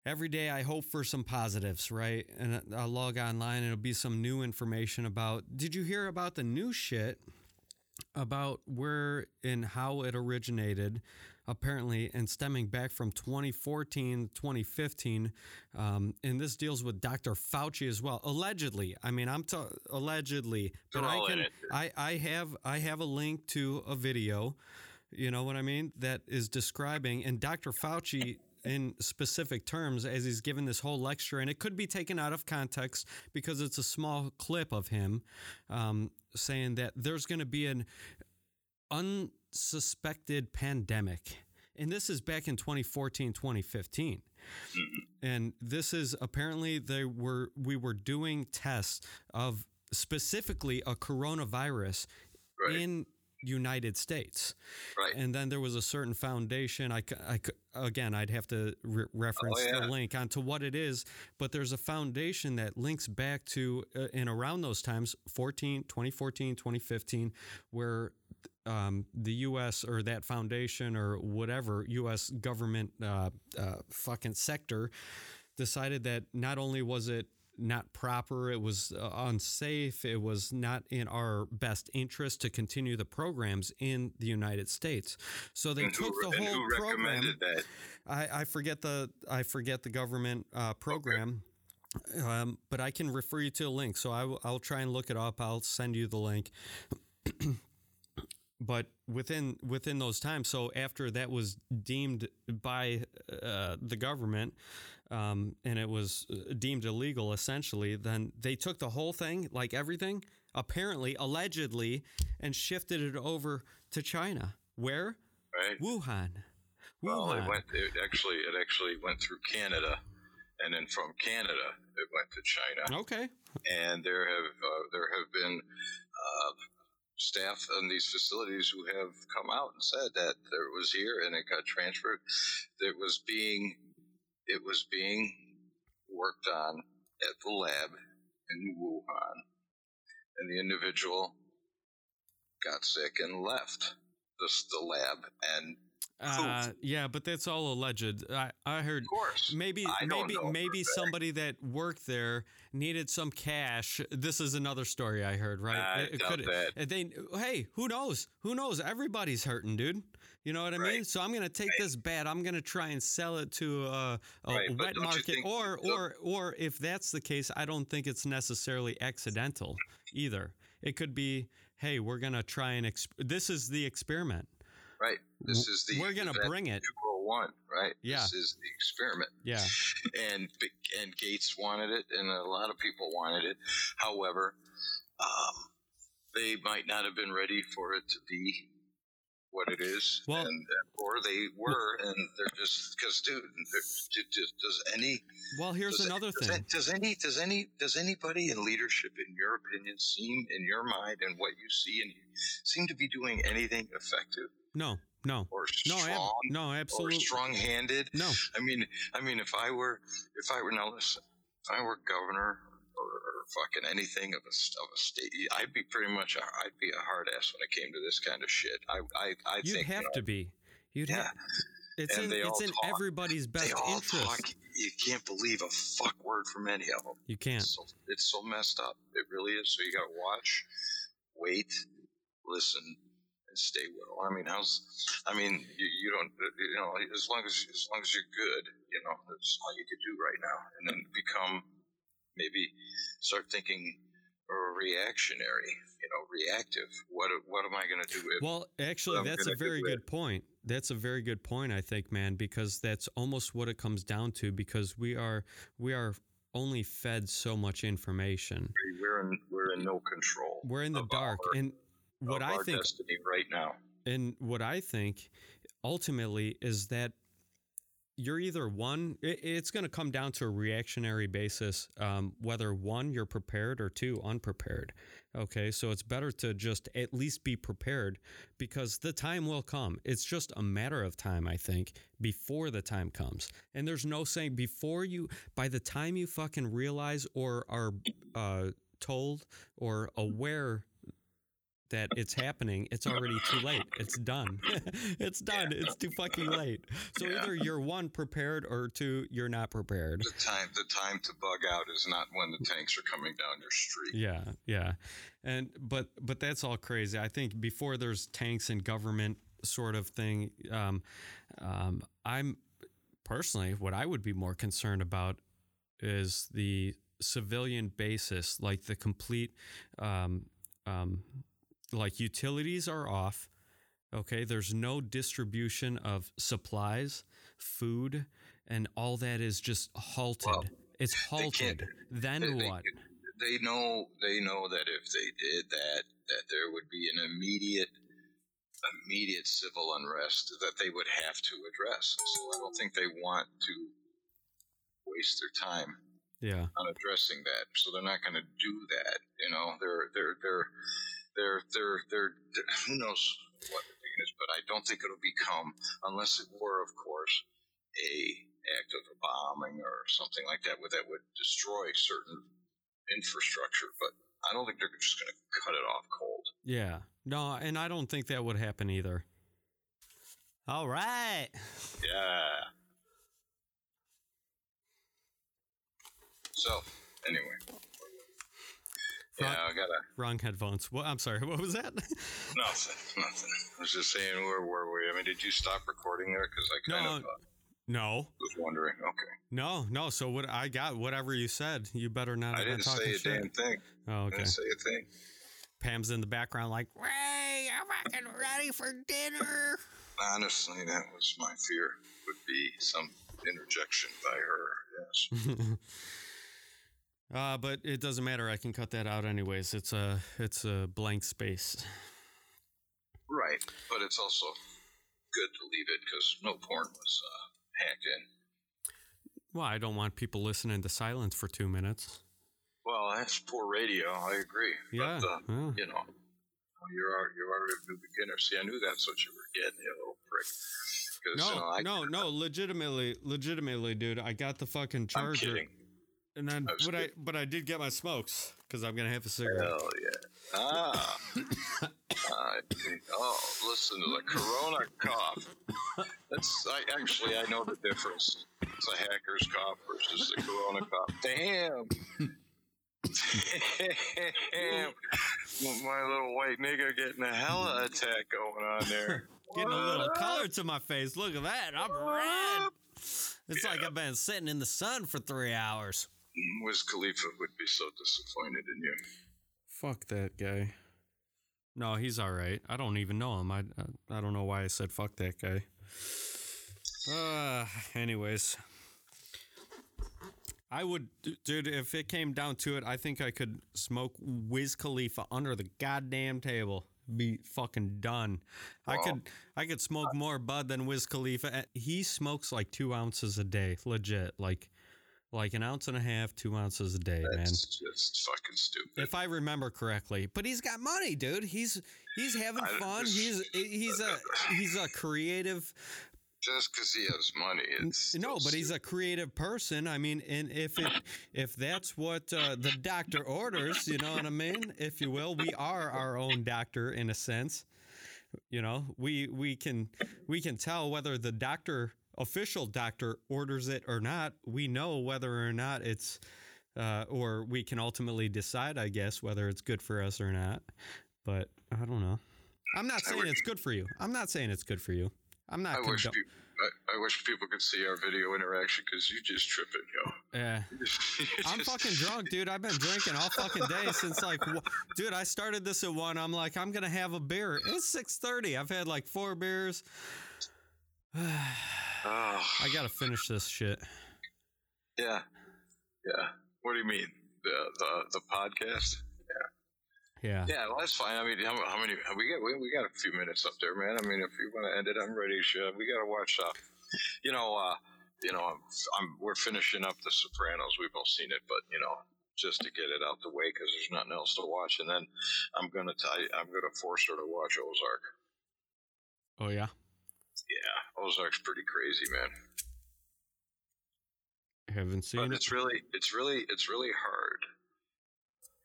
every day I hope for some positives, right? And I'll log online and it'll be some new information about did you hear about the new shit about where and how it originated apparently and stemming back from 2014 2015 um, and this deals with dr fauci as well allegedly i mean i'm ta- allegedly but i can. I, I have i have a link to a video you know what i mean that is describing and dr fauci in specific terms as he's given this whole lecture and it could be taken out of context because it's a small clip of him um, saying that there's going to be an unsuspected pandemic. And this is back in 2014, 2015. And this is apparently they were we were doing tests of specifically a coronavirus Right. in United States. Right. And then there was a certain foundation. I, I again, I'd have to re- reference Oh, yeah. the link onto what it is, but there's a foundation that links back to uh, in around those times, 14, 2014, 2015, where um, the U.S. or that foundation or whatever U.S. government uh, uh, fucking sector decided that not only was it not proper, it was uh, unsafe, it was not in our best interest to continue the programs in the United States. So they and took who, the whole who program. that? I, I forget the I forget the government uh, program. Um, but I can refer you to a link, so I I will try and look it up. I'll send you the link. but within within those times, so after that was deemed by uh, the government, um, and it was uh, deemed illegal, essentially, then they took the whole thing, like everything, apparently, allegedly, and shifted it over to China. Where? Right. Wuhan. Well, Wuhan. it went. It actually, it actually went through Canada, and then from Canada, it went to China. Okay. And there have uh, there have been uh, staff in these facilities who have come out and said that there was here, and it got transferred. It was being it was being worked on at the lab in Wuhan, and the individual got sick and left the, the lab. And Uh, yeah, but that's all alleged. I, I heard maybe maybe maybe somebody that worked there needed some cash. This is another story I heard, right? I It- doubt could- that. They hey, who knows? Who knows? Everybody's hurting, dude. You know what I mean? So I'm gonna take this bat. I'm gonna try and sell it to a, a Right, wet market, think- or or or if that's the case, I don't think it's necessarily accidental either. It could be, hey, we're gonna try and exp- this is the experiment. right? This is the We're gonna bring it. 201, right? Yeah. This is the experiment. Yeah. and and Gates wanted it, and a lot of people wanted it. However, um, they might not have been ready for it to be what it is, Well- and or they were, and they're just because, dude, does any Well, here's does, another does, thing. does any does any does anybody in leadership, in your opinion, seem in your mind and what you see and seem to be doing anything effective No, no, or no, ab- strong no, or absolutely. strong-handed? No, I mean, I mean, if I were, if I were now listen, if I were governor or, or fucking anything of a, of a state, I'd be pretty much, a, I'd be a hard ass when it came to this kind of shit. I, I, I you'd think, have you know, to be. You'd yeah, have. It's And in it's in talk. everybody's best interest. talk. You can't believe a fuck word from any of them. You can't. It's so, it's so messed up. It really is. So you got to watch, wait, listen, stay well. I mean, how's? I mean, you, you don't, uh, you know, as long as as long as you're good, you know, that's all you could do right now, and then become maybe start thinking reactionary, you know, reactive. What what am I going to do if? Well, actually, that's a very good point. That's a very good point, I think, man, because that's almost what it comes down to. Because we are we are only fed so much information. we're in we're in no control. We're in the dark, our- and what I our think destiny right now. And what I think ultimately is that you're either one, it's going to come down to a reactionary basis, um, whether one, you're prepared or two, unprepared. Okay. So it's better to just at least be prepared because the time will come. It's just a matter of time, I think, before the time comes. And there's no saying before you, by the time you fucking realize or are uh, told or aware that it's happening, it's already too late. It's done. it's done. It's too fucking late. So Yeah. either you're one prepared or two you're not prepared. The time the time to bug out is not when the tanks are coming down your street. Yeah, yeah. And but but that's all crazy. I think before there's tanks and government sort of thing, um, um, I'm personally what I would be more concerned about is the civilian basis, like the complete, um, um, like utilities are off. Okay, there's no distribution of supplies, food, and all that is just halted. Well, it's halted. Then they- they- what? They know they know that if they did that, that there would be an immediate immediate civil unrest that they would have to address. So I don't think they want to waste their time Yeah. on addressing that. So they're not going to do that. You know, they're they're they're they're they're they're, they're who knows what the thing is, but I don't think it'll become unless it were, of course, a act of a bombing or something like that, where that would destroy certain infrastructure. But I don't think they're just going to cut it off cold. Yeah. No, and I don't think that would happen either. All right. Yeah. So anyway, yeah, I gotta. Wrong headphones. Well, I'm sorry. What was that? Nothing, nothing. I was just saying, where were we? I mean, did you stop recording there? Because I kind No. of uh, no. was wondering. Okay, No, no. So what I got, whatever you said, you better not I didn't say a shit. damn thing. Oh, I okay. didn't say a thing. Pam's in the background, like, Ray, I'm fucking ready for dinner. Honestly, that was my fear. Would be some interjection by her. Yes. uh, but it doesn't matter. I can cut that out anyways. It's a, it's a blank space. Right, but it's also good to leave it because no porn was uh, hacked in. Well, I don't want people listening to silence for two minutes. Well, that's poor radio. I agree. Yeah. But, uh, yeah. you know, you're al- you're already a new beginner. See, I knew that's what you were getting, you little prick. No, you know, I, no, no. Legitimately, legitimately, dude. I got the fucking charger. And then, was but I, but I did get my smokes because I'm gonna have a cigarette. Hell yeah. Ah. See. oh, listen to the Corona cough. That's I actually I know the difference. It's a hacker's cough versus the Corona cough. Damn. Damn. My little white nigga getting a hella attack going on there. Getting a little color to my face. Look at that. I'm red. It's like I've been sitting in the sun for three hours. Wiz Khalifa would be so disappointed in you. Fuck that guy. No, he's all right. I don't even know him. I I, I don't know why I said fuck that guy. Uh, anyways. I would, dude, if it came down to it, I think I could smoke Wiz Khalifa under the goddamn table. Be fucking done. I could, I could smoke more bud than Wiz Khalifa. He smokes like two ounces a day, legit. Like, like an ounce and a half, two ounces a day, man That's just fucking stupid. if I remember correctly. But he's got money, dude. He's he's having fun. this- He's he's a he's a creative. Just because he has money, it's No, but he's a creative person. I mean, and if it if that's what uh, the doctor orders, you know what I mean, if you will, we are our own doctor in a sense. You know, we we can we can tell whether the doctor official doctor orders it or not. We know whether or not it's uh, or we can ultimately decide, I guess, whether it's good for us or not. But I don't know. I'm not saying it's good for you. I'm not saying it's good for you. I'm not. I wish people. I, I wish people could see our video interaction because you just tripping, yo. yeah. I'm fucking drunk, dude. I've been drinking all fucking day since like, wh- dude. I started this at one. I'm like, I'm gonna have a beer. It's six thirty. I've had like four beers. Oh, I gotta finish this shit. yeah, yeah. What do you mean? The the the podcast? Yeah. Yeah, well, that's fine. I mean, how, how many? We got we, we got a few minutes up there, man. I mean, if you want to end it, I'm ready. We got to watch. Uh, you know, uh, you know, I'm, I'm we're finishing up The Sopranos. We've all seen it, but you know, just to get it out the way because there's nothing else to watch. And then I'm gonna tell you, I'm gonna force her to watch Ozark. Oh yeah. Yeah, Ozark's pretty crazy, man. Haven't seen But it. it's really, it's really, it's really hard,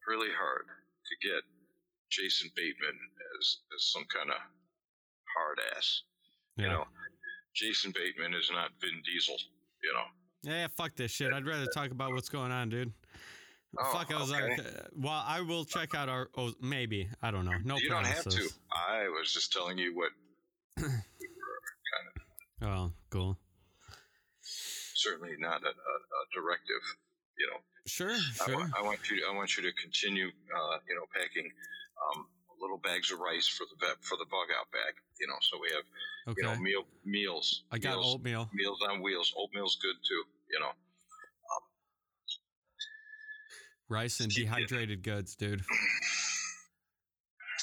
really hard to get Jason Bateman as as some kind of hard ass. Yeah. You know, Jason Bateman is not Vin Diesel. You know, Yeah, fuck this shit. I'd rather talk about what's going on, dude. Oh, fuck Ozark. okay. Uh, Well, I will check out our. Oh, maybe I don't know. No problem. you don't have to. I was just telling you what Oh, cool. certainly not a, a, a directive. You know, Sure, I, sure. want, I want you. I want you to continue. Uh, you know, packing um, little bags of rice for the vet, for the bug out bag. You know, so we have Okay. you know meal meals. I got meals, oatmeal. meals on wheels. Oatmeal's good too. You know. Rice and dehydrated goods, dude.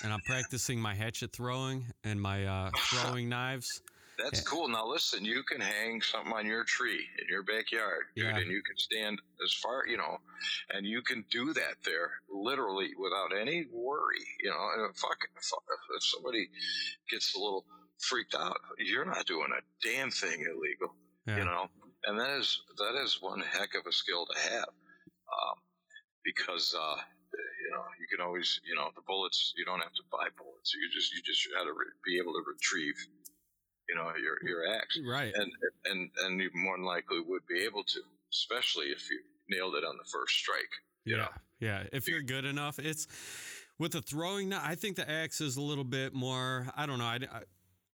And I'm practicing my hatchet throwing and my uh, throwing knives. That's cool. Now listen, you can hang something on your tree in your backyard, dude, Yeah. and you can stand as far, you know, and you can do that there literally without any worry, you know. And fuck, fuck if somebody gets a little freaked out, you're not doing a damn thing illegal, Yeah. you know. And that is that is one heck of a skill to have, um, because uh, you know you can always, you know, the bullets you don't have to buy bullets. You just you just got to re- be able to retrieve, you know, your your axe Right. and and and you more than likely would be able to, especially if you nailed it on the first strike. Yeah, know. yeah. If you're good enough, it's with the throwing. I think the axe is a little bit more. I don't know. I, I-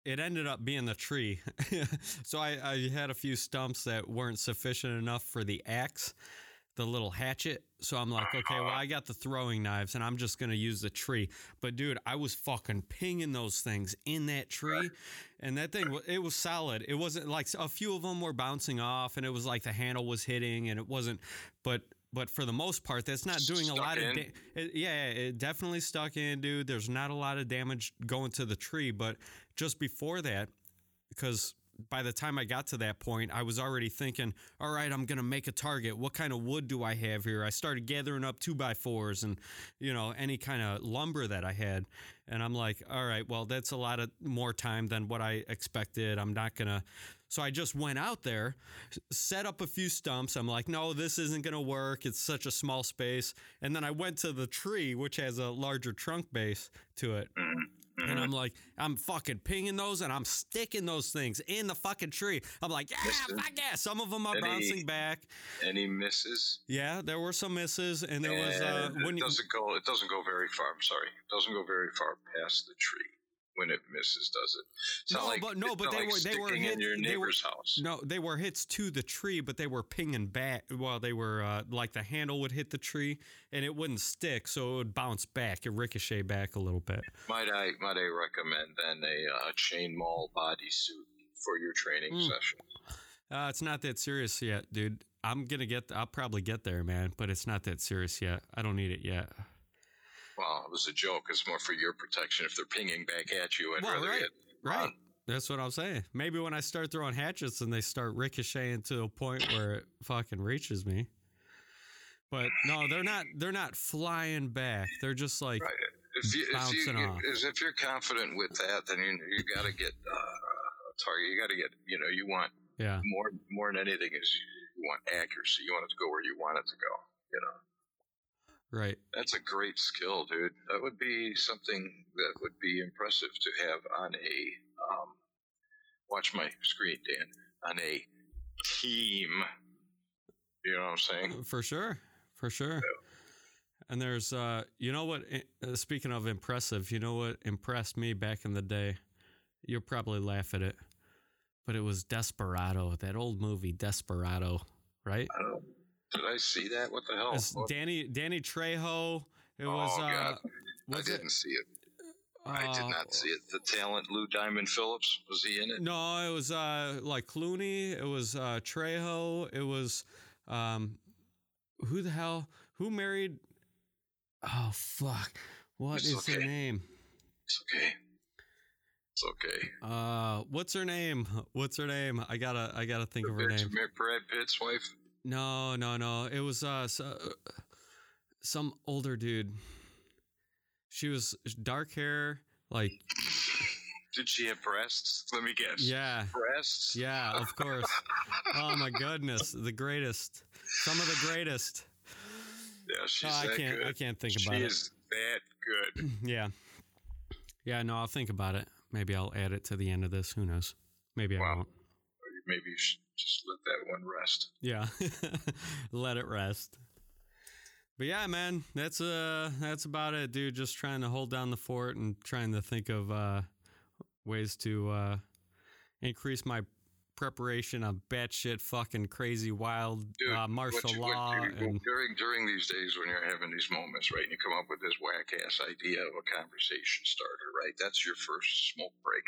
it ended up being the tree, so I, I had a few stumps that weren't sufficient enough for the axe, the little hatchet. So I'm like, okay, well, I got the throwing knives, and I'm just gonna use the tree. But dude, I was fucking pinging those things in that tree, and that thing, it was solid. It wasn't like a few of them were bouncing off, and it was like the handle was hitting, and it wasn't. But but for the most part, that's not doing a Stuck lot of. Da- it, yeah, it definitely stuck in, dude. There's not a lot of damage going to the tree, but just before that, because by the time I got to that point, I was already thinking, all right, I'm going to make a target. What kind of wood do I have here? I started gathering up two by fours and, you know, any kind of lumber that I had. And I'm like, all right, well, that's a lot of more time than what I expected. I'm not going to. So I just went out there, set up a few stumps. I'm like, no, this isn't going to work. It's such a small space. And then I went to the tree, which has a larger trunk base to it. Mm-hmm. And I'm like, I'm fucking pinging those and I'm sticking those things in the fucking tree. I'm like, yeah, Listen. fuck yeah. Some of them are Any- bouncing back. Any misses? Yeah, there were some misses, and there was uh, when it you, doesn't go. It doesn't go very far. I'm sorry. It doesn't go very far past the tree when it misses, does it? It's No, like, but- no, but they like were- they were sticking hit- in your they were- neighbor's house. no, they were hits to the tree, but they were pinging back. Well, they were uh, like the handle would hit the tree, and it wouldn't stick, so it would bounce back, it ricochet back a little bit. Might I might I recommend then a uh, chain mail bodysuit for your training Mm. session? Uh, it's not that serious yet, dude. I'm gonna get. I'll probably get there, man. But it's not that serious yet. I don't need it yet. It was a joke. It's more for your protection if they're pinging back at you. I'd Well, right, get right. That's what I'm saying. Maybe when I start throwing hatchets and they start ricocheting to a point where it fucking reaches me. But no, they're not. They're not flying back. They're just like Right. If you, if bouncing you, off. if you're confident with that, then you you got to get uh, a target. You got to get you know you want yeah, more more than anything is you, you want accuracy. You want it to go where you want it to go. You know right. that's a great skill, dude. That would be something that would be impressive to have on a um, watch my screen, Dan. On a team. You know what I'm saying? For sure. For sure. And there's, uh, you know what? uh, Speaking of impressive, you know what impressed me back in the day? You'll probably laugh at it, but it was Desperado, that old movie Desperado, right? I don't. Did I see that? What the hell? It's Danny Danny Trejo. It Oh, was. uh, God. I was didn't it? see it. I did uh, not see it. The talent Lou Diamond Phillips was he in it? No, it was uh like Clooney. It was uh Trejo. It was um who the hell who married Oh fuck. What It's is her okay. name? It's okay. It's okay. Uh what's her name? What's her name? I gotta I gotta think of her name. Brad Pitt's wife. No, no, no. It was uh so, some older dude. She was dark hair, like Did she have breasts? Let me guess. yeah. Breasts. Yeah, of course. oh my goodness, the greatest. Some of the greatest. Yeah, she's Oh, I can't good. I can't think she about it. is that good. Yeah. Yeah, no, I'll think about it. Maybe I'll add it to the end of this. Who knows? Maybe I won't. Maybe you should just let that one rest. Yeah. Let it rest. But yeah, man, that's uh that's about it, dude. Just trying to hold down the fort and trying to think of uh ways to uh increase my preparation of batshit fucking crazy wild Dude, uh, martial you- law you- and during during these days when you're having these moments, right? And you come up with this whack ass idea of a conversation starter, right? That's your first smoke break.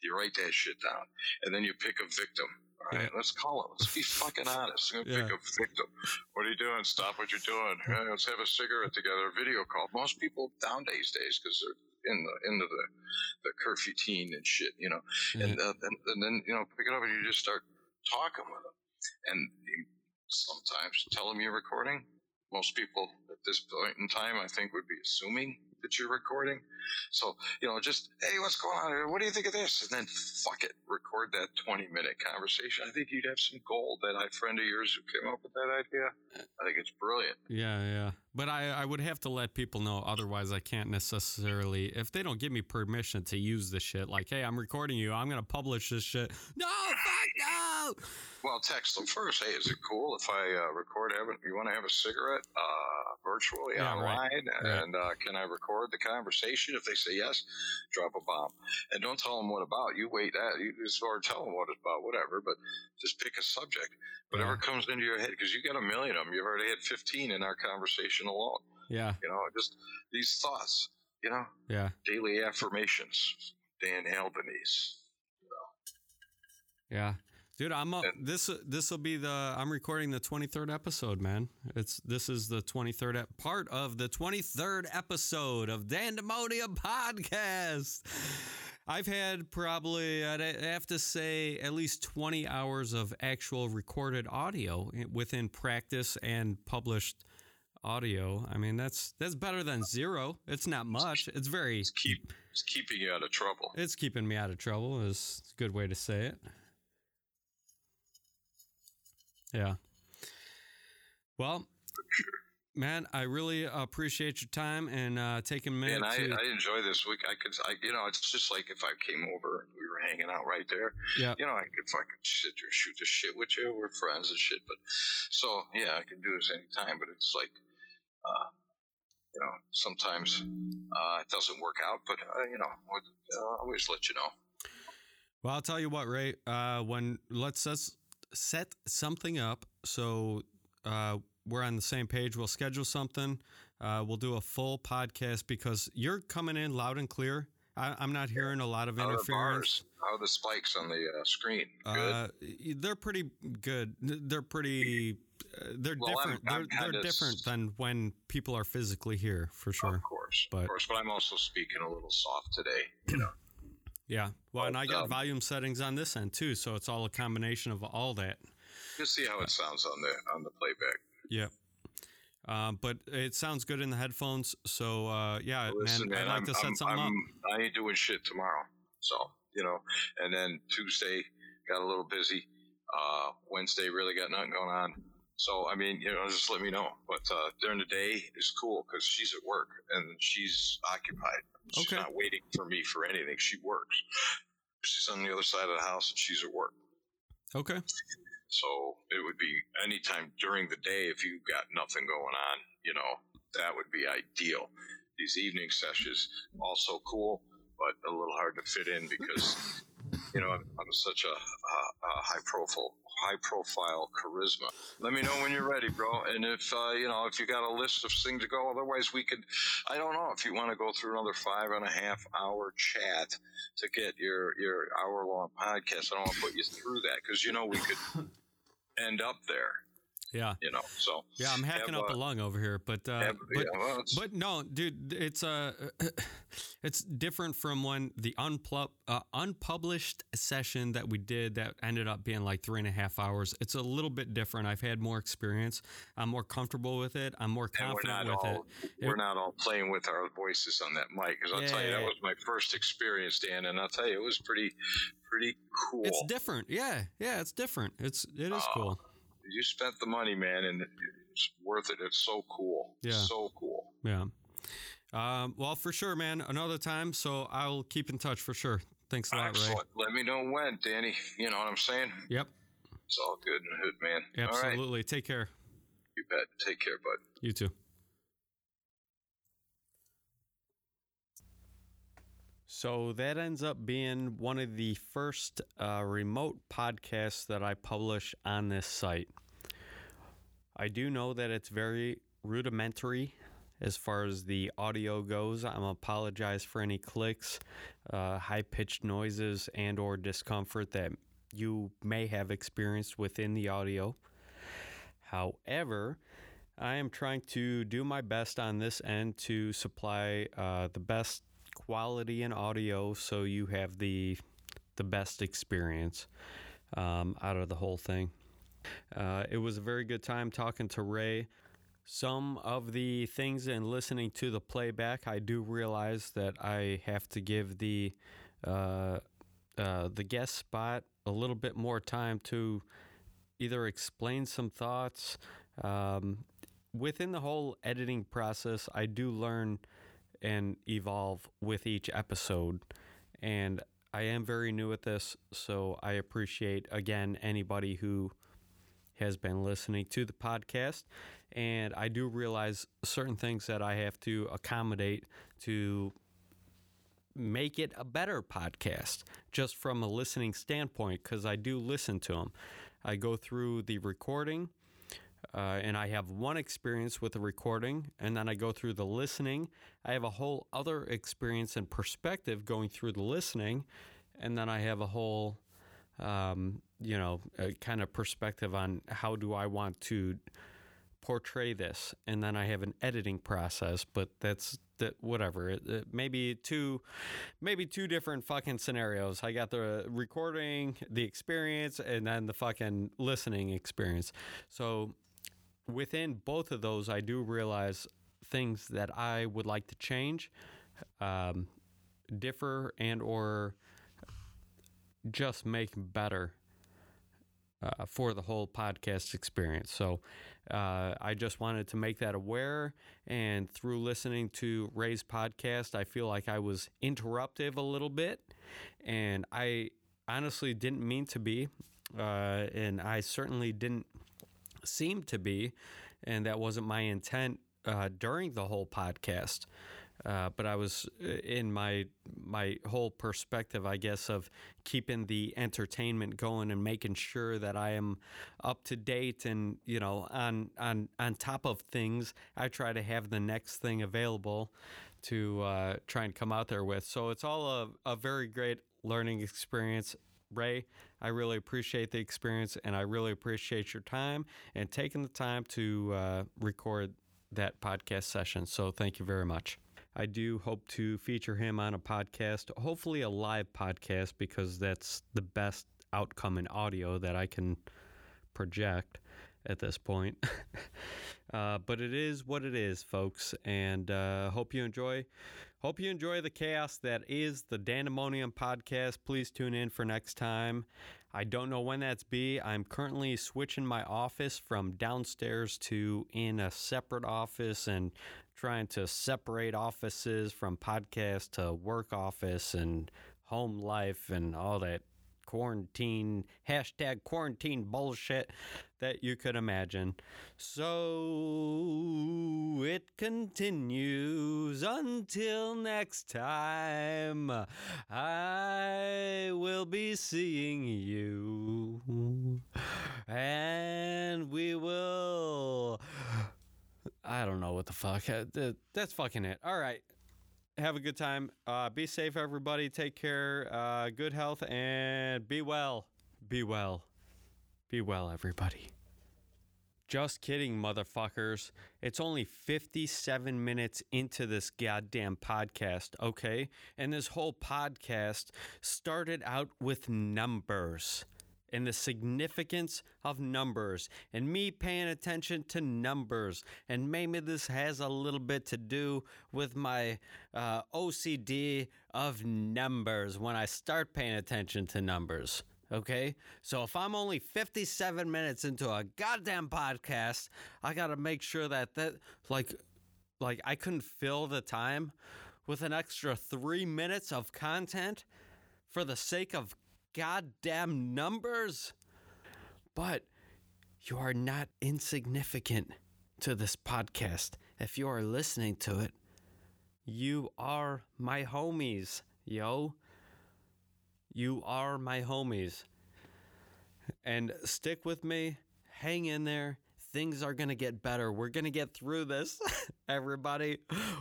You write that shit down, and then you pick a victim. All right, Yeah. let's call it. Let's be fucking honest. I'm gonna Yeah. pick a victim. What are you doing? Stop what you're doing. "Hey, let's have a cigarette together. A video call. Most people down these days because they're in the into the the curfew teen and shit, you know. And, uh, and and then you know pick it up and you just start talking with them, and sometimes tell them you're recording. Most people at this point in time, I think, would be assuming that you're recording. So you know, just hey, what's going on? here? What do you think of this? And then fuck it, record that 20 minute conversation. I think you'd have some gold. That I friend of yours who came up with that idea. I think it's brilliant. Yeah, yeah. But I, I would have to let people know, otherwise I can't necessarily if they don't give me permission to use the shit, like, hey, I'm recording you, I'm gonna publish this shit. No, fuck no. Well, text them first. Hey, is it cool if I uh, record? Having you want to have a cigarette uh, virtually Yeah, online? Right. And uh, can I record the conversation? If they say yes, drop a bomb. And don't tell them what about. You wait that. You just or tell them what it's about, whatever. But just pick a subject, whatever Yeah. comes into your head, because you got a million of them. You've already had fifteen in our conversation alone. Yeah, You know, just these thoughts. You know, yeah, daily affirmations. Dan Albanese. yeah. Dude, I'm up. This this will be the. I'm recording the 23rd episode, man. It's this is the 23rd ep- part of the 23rd episode of Dandemonium podcast. I've had probably I'd have to say at least 20 hours of actual recorded audio within practice and published audio. I mean, that's that's better than zero. It's not much. It's very It's keep it's keeping you out of trouble. it's keeping me out of trouble is a good way to say it. Yeah. Well, man, I really appreciate your time and uh, taking a minute And I, to. I enjoy this week. I could, I, you know, it's just like if I came over and we were hanging out right there. Yeah. You know, I could fucking sit there, and shoot the shit with you. We're friends and shit. But so yeah, I can do this anytime. But it's like, uh, you know, sometimes uh, it doesn't work out. But uh, you know, would, uh, always let you know. Well, I'll tell you what, Ray. Uh, when let's us set something up so uh, we're on the same page. We'll schedule something. Uh, we'll do a full podcast because you're coming in loud and clear. I, I'm not hearing a lot of How are the interference. bars? How are the spikes on the uh, screen? Good. Uh, they're pretty good. They're pretty. Uh, they're Well, I'm- different. I'm they're they're different than when people are physically here, for sure. Of course, but- of course. But I'm also speaking a little soft today. You know. Yeah. Well, and I got Um, volume settings on this end too, so it's all a combination of all that. Just see how it sounds on the on the playback. Yep. Um, but it sounds good in the headphones. So uh, yeah, Listen, man, man, I'd like I'm, to set I'm, something up. I'm, I ain't doing shit tomorrow. So, you know, and then Tuesday got a little busy. Uh, Wednesday really got nothing going on. So, I mean, you know, just let me know. But uh, during the day is cool because she's at work and she's occupied. She's Okay. not waiting for me for anything. She works. She's on the other side of the house and she's at work. Okay. So it would be anytime during the day if you've got nothing going on, you know, that would be ideal. These evening sessions also cool, but a little hard to fit in because you know I'm, I'm such a, a, a high profile high profile charisma. Let me know when you're ready, bro. And if uh, you know if you got a list of things to go, otherwise we could. I don't know if you want to go through another five and a half hour chat to get your your hour long podcast. I don't want to put you through that because you know we could end up there. Yeah. You know, so Yeah, I'm hacking have, up uh, a lung over here, but uh, have- but yeah, well, but no, dude, it's uh, it's different from when the unplu- uh, unpublished session that we did that ended up being like three and a half hours. It's a little bit different. I've had more experience. I'm more comfortable with it. I'm more confident with all it. we're not all playing with our voices on that mic because I'll tell you that was my first experience, Dan, and I'll tell you it was pretty pretty cool. It's different. Yeah, yeah, it's different. It's it is Uh, cool. You spent the money, man, and it's worth it. It's so cool. Yeah. so cool. Yeah. Um, well, for sure, man. Another time. So I'll keep in touch for sure. Thanks a lot, Ray. Let me know when, Danny. You know what I'm saying? Yep, It's all good and hood, man. All right, absolutely. Take care. you bet. Take care, bud. You too. So that ends up being one of the first uh, remote podcasts that I publish on this site. I do know that it's very rudimentary as far as the audio goes. I'm apologize for any clicks, uh, high-pitched noises, and or discomfort that you may have experienced within the audio. However, I am trying to do my best on this end to supply uh, the best quality in audio so you have the the best experience um, out of the whole thing. Uh, it was a very good time talking to Ray. Some of the things in listening to the playback, I do realize that I have to give the uh, uh, the guest spot a little bit more time to either explain some thoughts. Um, within the whole editing process, I do learn and evolve with each episode. And I am very new at this, so I appreciate again anybody who has been listening to the podcast. And I do realize certain things that I have to accommodate to make it a better podcast just from a listening standpoint because I do listen to them. I go through the recording uh, and I have one experience with the recording, and then I go through the listening. I have a whole other experience and perspective going through the listening, and then I have a whole, um, you know, kind of perspective on how do I want to portray this, and then I have an editing process. But that's that whatever. It, it, maybe two, maybe two different fucking scenarios. I got the recording, the experience, and then the fucking listening experience. So within both of those, I do realize things that I would like to change, um, differ, and or just make better uh, for the whole podcast experience. So uh, I just wanted to make that aware. And through listening to Ray's podcast, I feel like I was interruptive a little bit. And I honestly didn't mean to be. Uh, and I certainly didn't seem to be. And that wasn't my intent uh, during the whole podcast. Uh, but I was uh, in my my whole perspective, I guess, of keeping the entertainment going and making sure that I am up to date and you know on on on top of things. I try to have the next thing available to uh, try and come out there with. So it's all a, a very great learning experience. Ray, I really appreciate the experience and I really appreciate your time and taking the time to uh, record that podcast session. So thank you very much. I do hope to feature him on a podcast, hopefully a live podcast, because that's the best outcome in audio that I can project at this point. uh, but it is what it is, folks, and uh, hope you enjoy. Hope you enjoy the chaos that is the Dandemonium podcast. Please tune in for next time. I don't know when that's be. I'm currently switching my office from downstairs to in a separate office and trying to separate offices from podcast to work office and home life and all that quarantine hashtag quarantine bullshit that you could imagine. So it continues until next time. I will be seeing you, and we will. I don't know what the fuck. Uh, That's fucking it. All right. Have a good time. Uh, be safe, everybody. Take care. Uh, good health and be well. Be well. Be well, everybody. Just kidding, motherfuckers. It's only 57 minutes into this goddamn podcast, okay? And this whole podcast started out with numbers and the significance of numbers and me paying attention to numbers. And maybe this has a little bit to do with my uh, OCD of numbers when I start paying attention to numbers. Okay, so if I'm only 57 minutes into a goddamn podcast, I got to make sure that that like like I couldn't fill the time with an extra 3 minutes of content for the sake of goddamn numbers. But you are not insignificant to this podcast. If you are listening to it, you are my homies, yo. You are my homies. And stick with me, hang in there. Things are going to get better. We're going to get through this, everybody.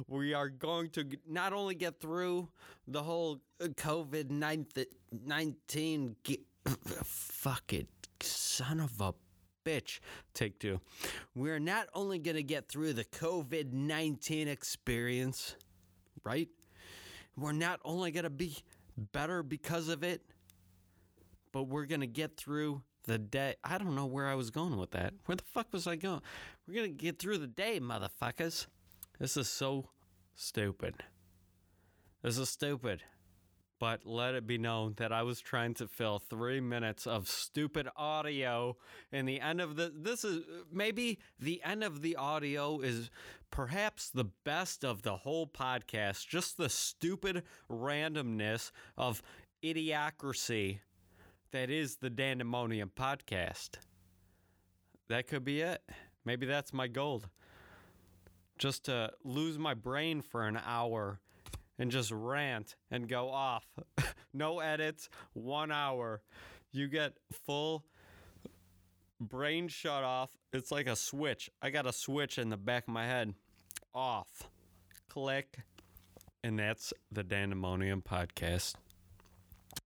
We are going to not only get through the whole uh, COVID 19. Fuck it. Son of a bitch. Take two. We're not only going to get through the COVID 19 experience, right? We're not only going to be better because of it, but we're going to get through the day. I don't know where I was going with that. Where the fuck was I going? We're going to get through the day, motherfuckers. This is so stupid. This is stupid. But let it be known that I was trying to fill three minutes of stupid audio, and the end of the this is maybe the end of the audio is perhaps the best of the whole podcast. Just the stupid randomness of idiocracy that is the Dandemonium podcast. That could be it. Maybe that's my goal. Just to lose my brain for an hour and just rant and go off. no edits, one hour. You get full brain shut off. It's like a switch. I got a switch in the back of my head. Off. Click. And that's the Dandemonium podcast.